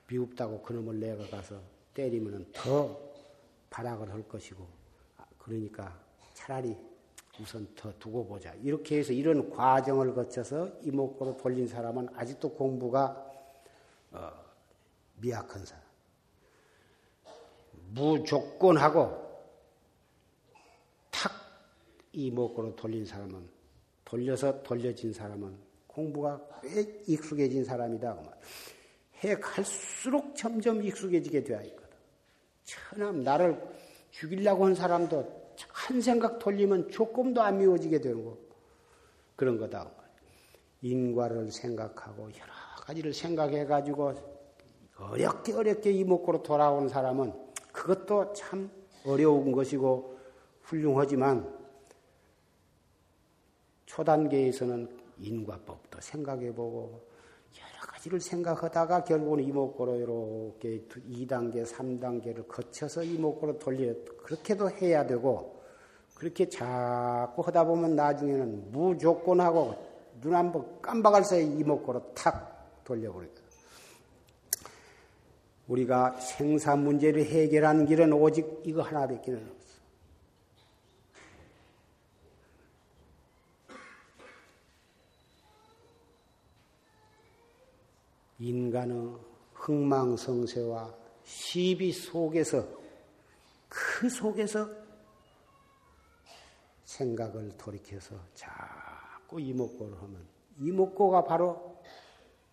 A: 미흡다고 그놈을 내가 가서 때리면은 더 발악을 할 것이고 아, 그러니까 차라리 우선 더 두고 보자. 이렇게 해서 이런 과정을 거쳐서 이목구로 돌린 사람은 아직도 공부가 어, 미약한 사람. 무조건하고 탁 이목구로 돌린 사람은 돌려서 돌려진 사람은 공부가 꽤 익숙해진 사람이다. 해 갈수록 점점 익숙해지게 되어 있거든. 천함 나를 죽이려고 한 사람도 한 생각 돌리면 조금도 안 미워지게 되는 거. 그런 거다. 인과를 생각하고 여러 가지를 생각해 가지고 어렵게 어렵게 이목구로 돌아오는 사람은 그것도 참 어려운 것이고 훌륭하지만 초단계에서는 인과법도 생각해 보고 여러 가지를 생각하다가 결국은 이목구로 이렇게 2단계, 3단계를 거쳐서 이목구로 돌려 그렇게도 해야 되고 그렇게 자꾸 하다 보면 나중에는 무조건하고 눈 한 번 깜박할 사이 이목구로 탁 돌려버립니다. 우리가 생사 문제를 해결하는 길은 오직 이거 하나밖에 없어. 인간의 흥망성쇠와 시비 속에서 그 속에서 생각을 돌이켜서 자꾸 이목고를 하면 이목고가 바로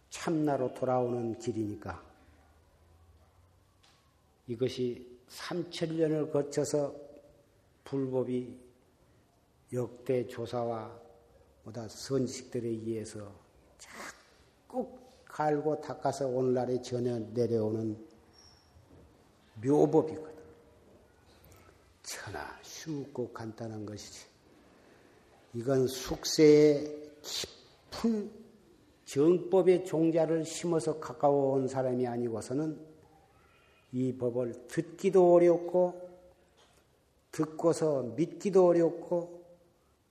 A: 참나로 돌아오는 길이니까 이것이 3천년을 거쳐서 불법이 역대 조사와 보다 선지식들에 의해서 자꾸 갈고 닦아서 오늘날에 전혀 내려오는 묘법이거든. 천하 쉽고 간단한 것이지. 이건 숙세의 깊은 정법의 종자를 심어서 가까워 온 사람이 아니고서는 이 법을 듣기도 어렵고 듣고서 믿기도 어렵고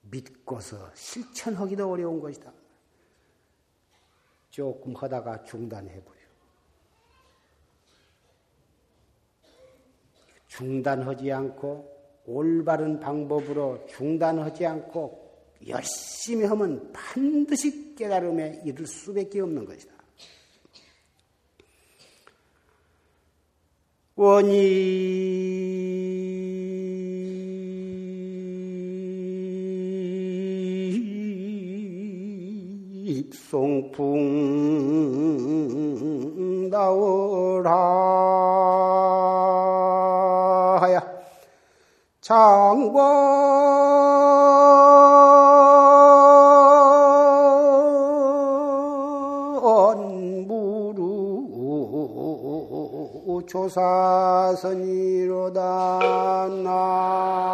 A: 믿고서 실천하기도 어려운 것이다. 조금 하다가 중단해버려. 중단하지 않고 올바른 방법으로 중단하지 않고 열심히 하면 반드시 깨달음에 이를 수밖에 없는 것이다. 원이 송풍 하야. 장관 무루 조사선이로다. 나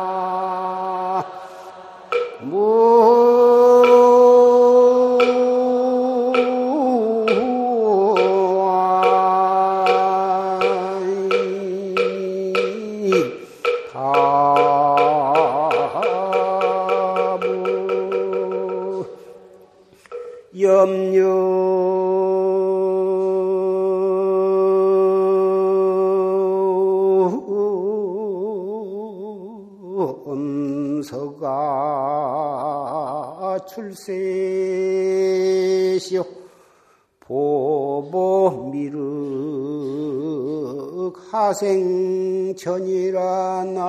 A: 하생전이라 나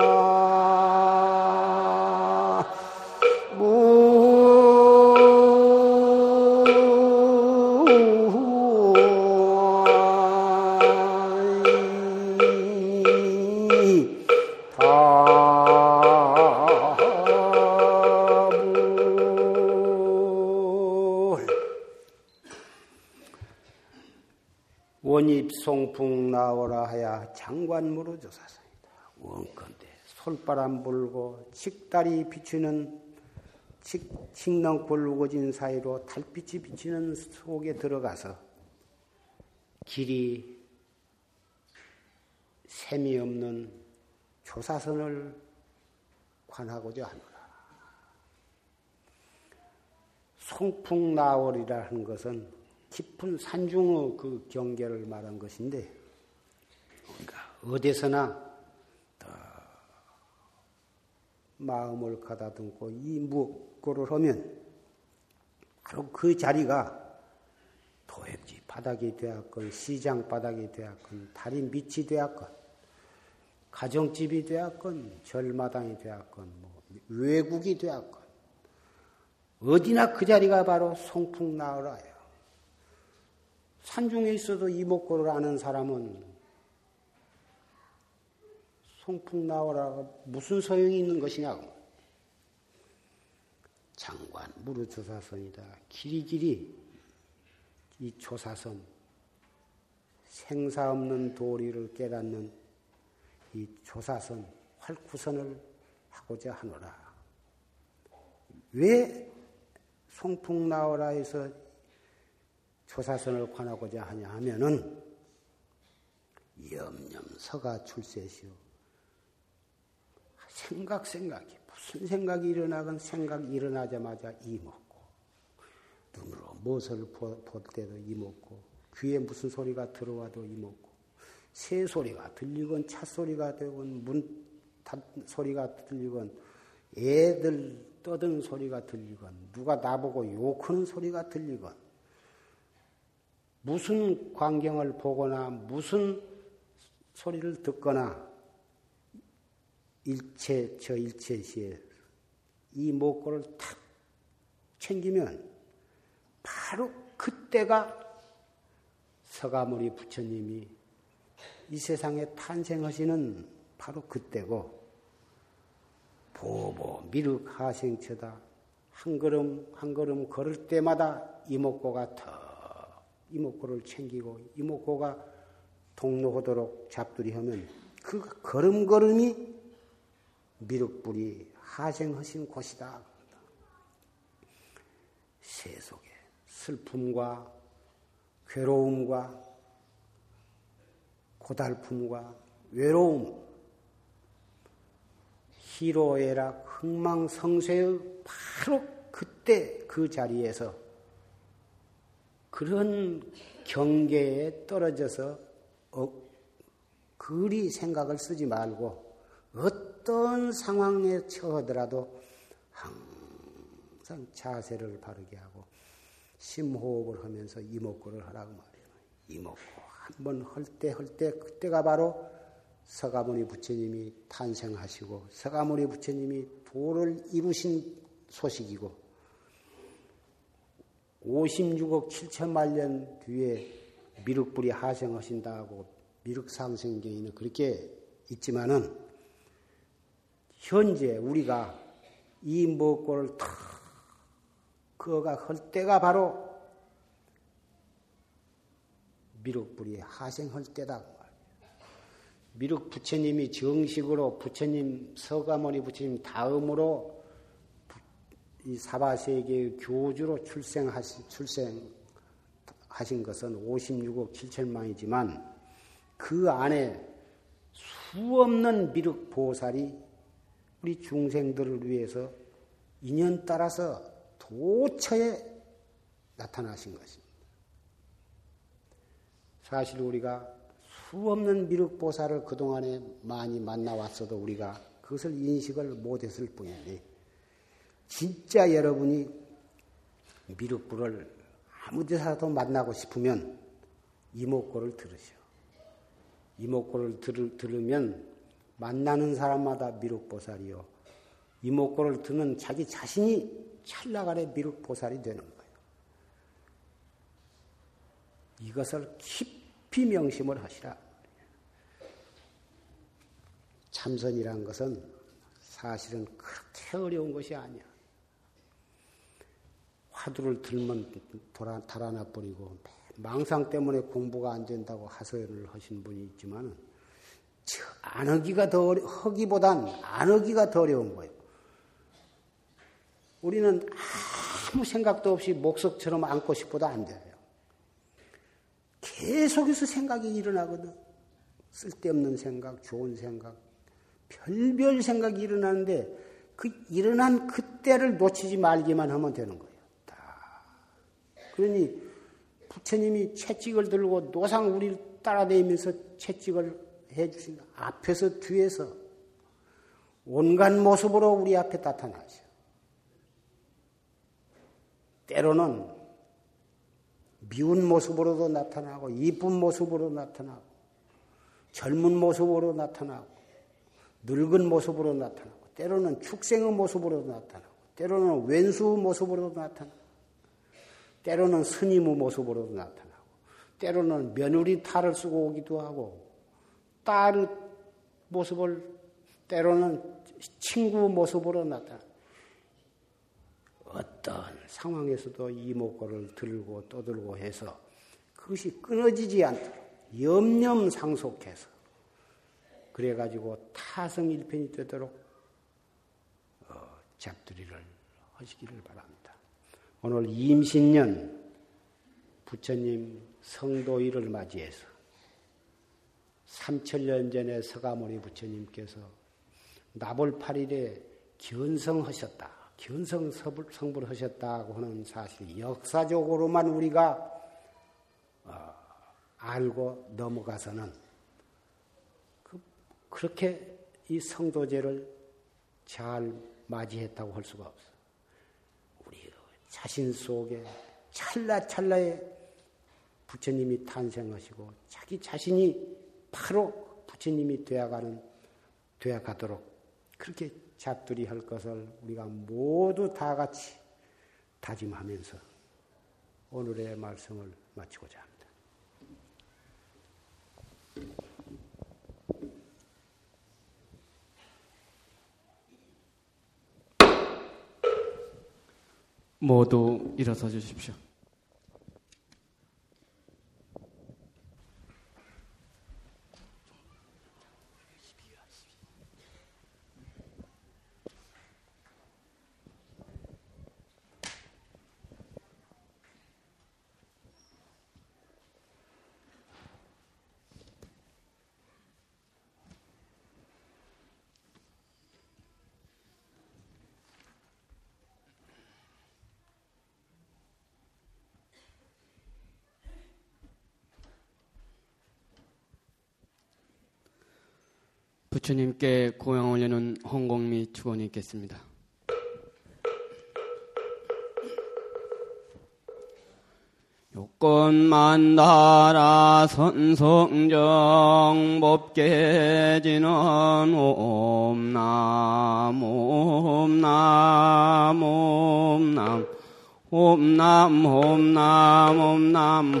A: 장관무로 조사서이다. 원건대 솔바람 불고 칙달이 비추는 칙, 칙렁골 우거진 사이로 달빛이 비치는 속에 들어가서 길이 셈이 없는 조사선을 관하고자 하노라. 송풍 나월이라 하는 것은 깊은 산중의 그 경계를 말한 것인데, 그러니까 어디서나 마음을 가다듬고 이 무엇고를 하면 바로 그 자리가 도액지 바닥이 되었건 시장 바닥이 되었건 달이 밑이 되었건 가정집이 되었건 절마당이 되었건 뭐 외국이 되었건 어디나 그 자리가 바로 송풍 나으라요. 산중에 있어도 이목구를 아는 사람은 송풍 나오라 무슨 소용이 있는 것이냐고. 장관 무르 조사선이다. 길이 길이 이 조사선 생사 없는 도리를 깨닫는 이 조사선 활구선을 하고자 하노라. 왜 송풍 나오라 해서 조사선을 관하고자 하냐 하면은 염염서가 출세시오. 생각 생각이 무슨 생각이 일어나건 생각이 일어나자마자 이먹고 눈으로 무엇을 볼 때도 이먹고 귀에 무슨 소리가 들어와도 이먹고 새 소리가 들리건 차 소리가 되건 문 소리가 들리건 애들 떠드는 소리가 들리건 누가 나보고 욕하는 소리가 들리건 무슨 광경을 보거나 무슨 소리를 듣거나 일체 저 일체 시에 이 목걸을 탁 챙기면 바로 그때가 서가모니 부처님이 이 세상에 탄생하시는 바로 그때고 보보 미륵 하생처다. 한 걸음 한 걸음 걸을 때마다 이목고가 더 이목구를 챙기고 이목구가 동로하도록 잡두리 하면 그 걸음걸음이 미륵불이 하생하신 곳이다. 세속에 슬픔과 괴로움과 고달픔과 외로움, 희로애락, 흥망성쇠의 바로 그때 그 자리에서 그런 경계에 떨어져서 어, 그리 생각을 쓰지 말고 어 떤 상황에 처하더라도 항상 자세를 바르게 하고 심호흡을 하면서 이목구를 하라고 말해요. 이목구 한번 할 때 할 때 그때가 바로 서가모니 부처님이 탄생하시고 서가모니 부처님이 도를 이루신 소식이고 56억 7천만 년 뒤에 미륵불이 하생하신다고 미륵상생경에는 그렇게 있지만은 현재 우리가 이 먹고를 탁 그어가 할 때가 바로 미륵불이 하생할 때다. 미륵 부처님이 정식으로 부처님 서가모니 부처님 다음으로 이 사바세계의 교주로 출생하신 출생하신 것은 56억 7천만이지만 그 안에 수없는 미륵 보살이 우리 중생들을 위해서 인연 따라서 도처에 나타나신 것입니다. 사실 우리가 수없는 미륵보살을 그동안에 많이 만나왔어도 우리가 그것을 인식을 못했을 뿐이니 진짜 여러분이 미륵불을 아무 데서라도 만나고 싶으면 이목고를 들으셔. 이목고를 들, 들으면 만나는 사람마다 미륵보살이요. 이목고를 듣는 자기 자신이 찰나간에 미륵보살이 되는 거예요. 이것을 깊이 명심을 하시라. 참선이란 것은 사실은 그렇게 어려운 것이 아니야. 화두를 들면 돌아, 달아나 버리고 망상 때문에 공부가 안 된다고 하소연을 하신 분이 있지만 안 하기가 더 어려, 하기보단 안 하기가 더 어려운 거예요. 우리는 아무 생각도 없이 목석처럼 안고 싶어도 안 돼요. 계속해서 생각이 일어나거든. 쓸데없는 생각, 좋은 생각, 별별 생각이 일어나는데 그 일어난 그때를 놓치지 말기만 하면 되는 거예요. 다. 그러니 부처님이 채찍을 들고 노상 우리를 따라다니면서 채찍을 해주신 앞에서 뒤에서 온갖 모습으로 우리 앞에 나타나죠. 때로는 미운 모습으로도 나타나고 이쁜 모습으로 나타나고 젊은 모습으로 나타나고 늙은 모습으로 나타나고 때로는 축생의 모습으로 나타나고 때로는 왼수 모습으로 나타나고 때로는 스님의 모습으로 나타나고 때로는 며느리 탈을 쓰고 오기도 하고 딸의 모습을 때로는 친구 모습으로 나타나고 어떤 상황에서도 이목구를 들고 떠들고 해서 그것이 끊어지지 않도록 염념 상속해서 그래가지고 타성일편이 되도록 어, 잡두리를 하시기를 바랍니다. 오늘 임신년 부처님 성도일을 맞이해서 3천년 전에 서가모니 부처님께서 나벌 8일에 견성하셨다. 견성 성불 하셨다고 하는 사실 역사적으로만 우리가 어, 알고 넘어가서는 그, 그렇게 이 성도제를 잘 맞이했다고 할 수가 없어. 우리 자신 속에 찰나찰나에 부처님이 탄생하시고 자기 자신이 바로 부처님이 되어가는 되어가도록 그렇게 잡들이 할 것을 우리가 모두 다 같이 다짐하면서 오늘의 말씀을 마치고자 합니다.
B: 모두 일어서 주십시오. 부처님께 고향 올려는 홍공 및 축원이 있겠습니다. 요건만 나라 선성정 법계지는 옴남 옴남 옴남 홈남 홈남 홈남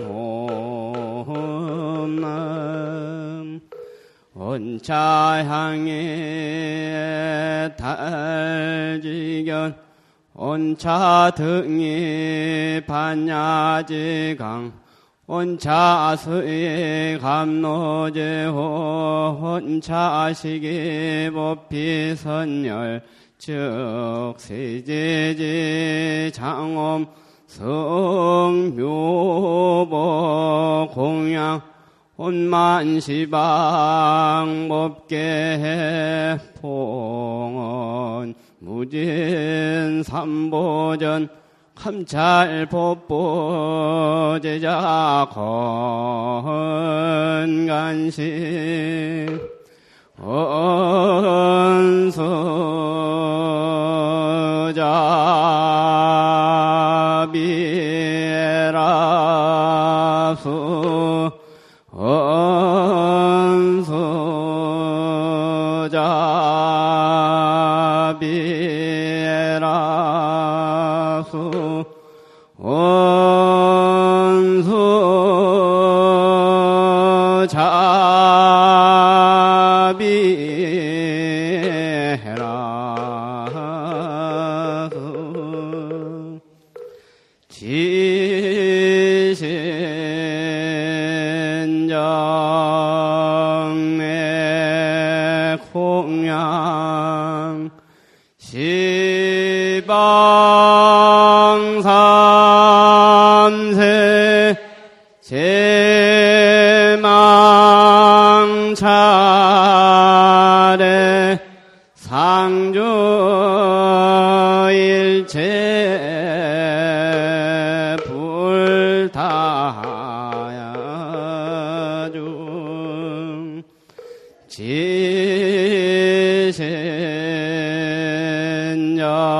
B: 홈남 온차향에 달지견 온차 등이 반야지강 온차수의 감노제호 온차시기 법피선열 즉 세제지 장엄 성묘보 공양 온만시방 법계 봉헌 무진 삼보전 감찰법보 제자 건간식 언소자비라수 언 지신정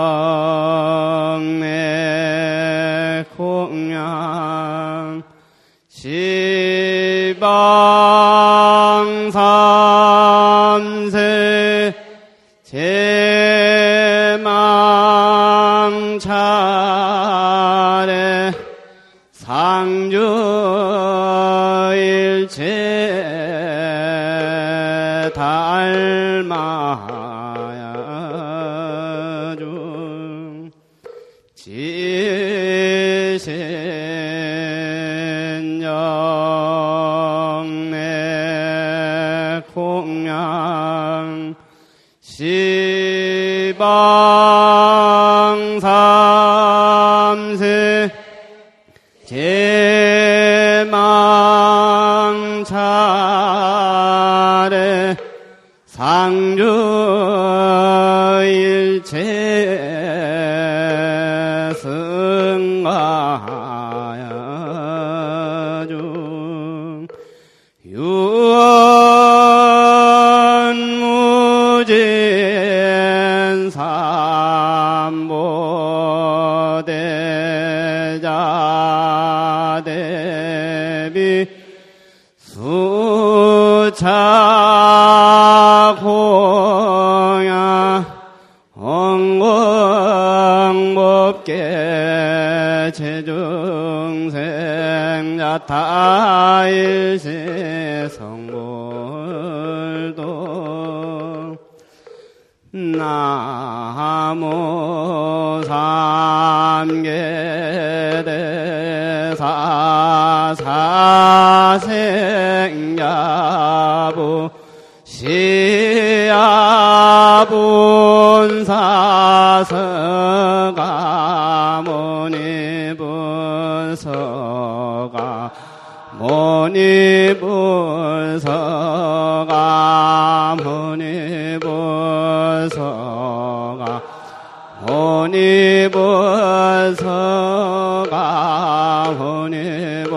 B: 모니불서가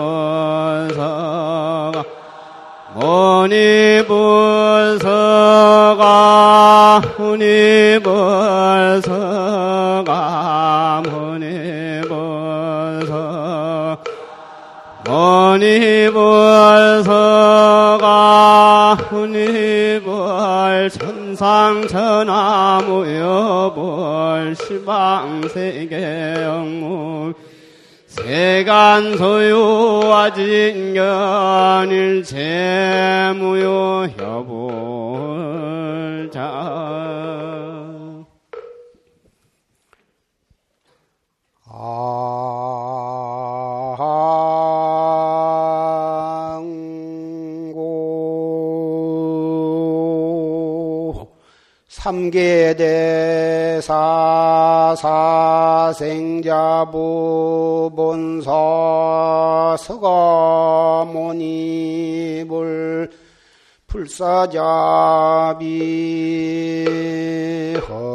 B: 무니불서가 무니불서 무니불서가 무니불 천사 천상천하무여볼 시방세계영무 세간 소유와진견일 재무요 협을자
A: 삼계대사 사생자부 본사 서가모니불 불사자비 허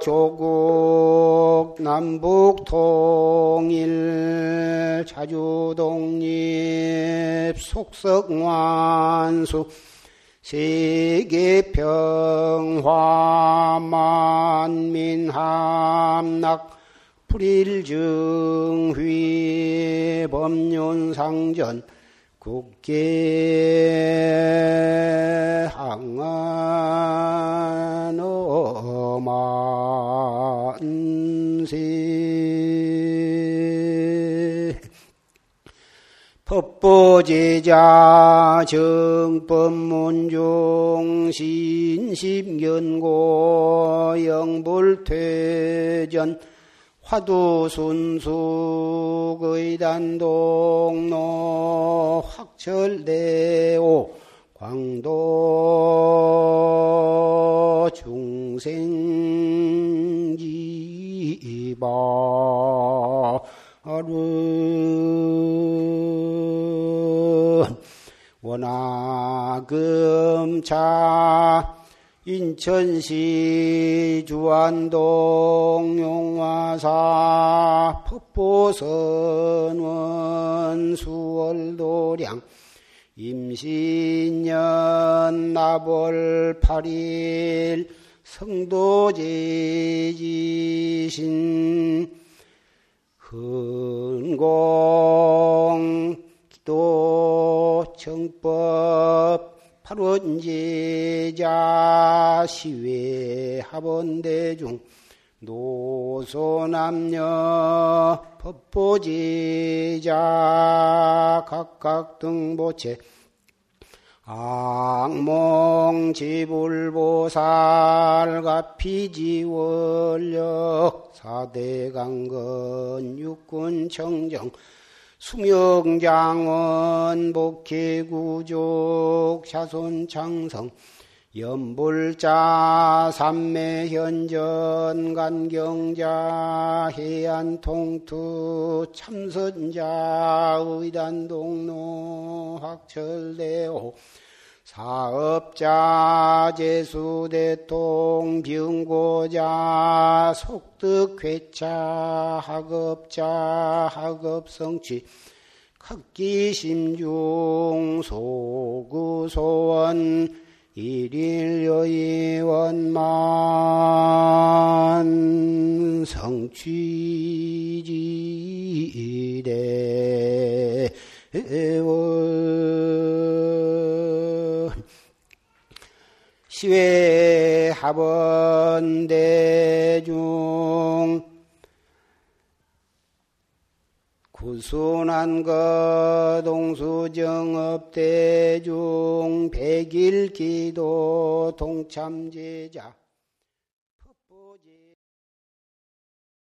A: 조국 남북 통일 자주 독립 속석 완수 세계 평화 만민 함락 불일증휘 법륜상전 국계 항안 어만 법보제자 정법문중 신심연고 영불퇴전 화두순수 의단동로 확철대오 광도 금차 인천시 주안동 용화사 폭포선원 수월도량 임신년 나벌 8일 성도제지신 흔공 파론제자 시외 합원대중 노소남녀 법보제자 각각 등보체 악몽 지불보살 가피지원력 사대강건 육군청정 수명장원 복회구족 자손창성 연불자 삼매현전 간경자 해안통투 참선자 의단동로 학철대호 사업자 제수대통 병고자 속득회차 학업자 학업성취 각기심중 소구소원 일일여의원만 성취지대 시외 합원 대중 구순한 것 동수정업 대중 백일기도 동참제자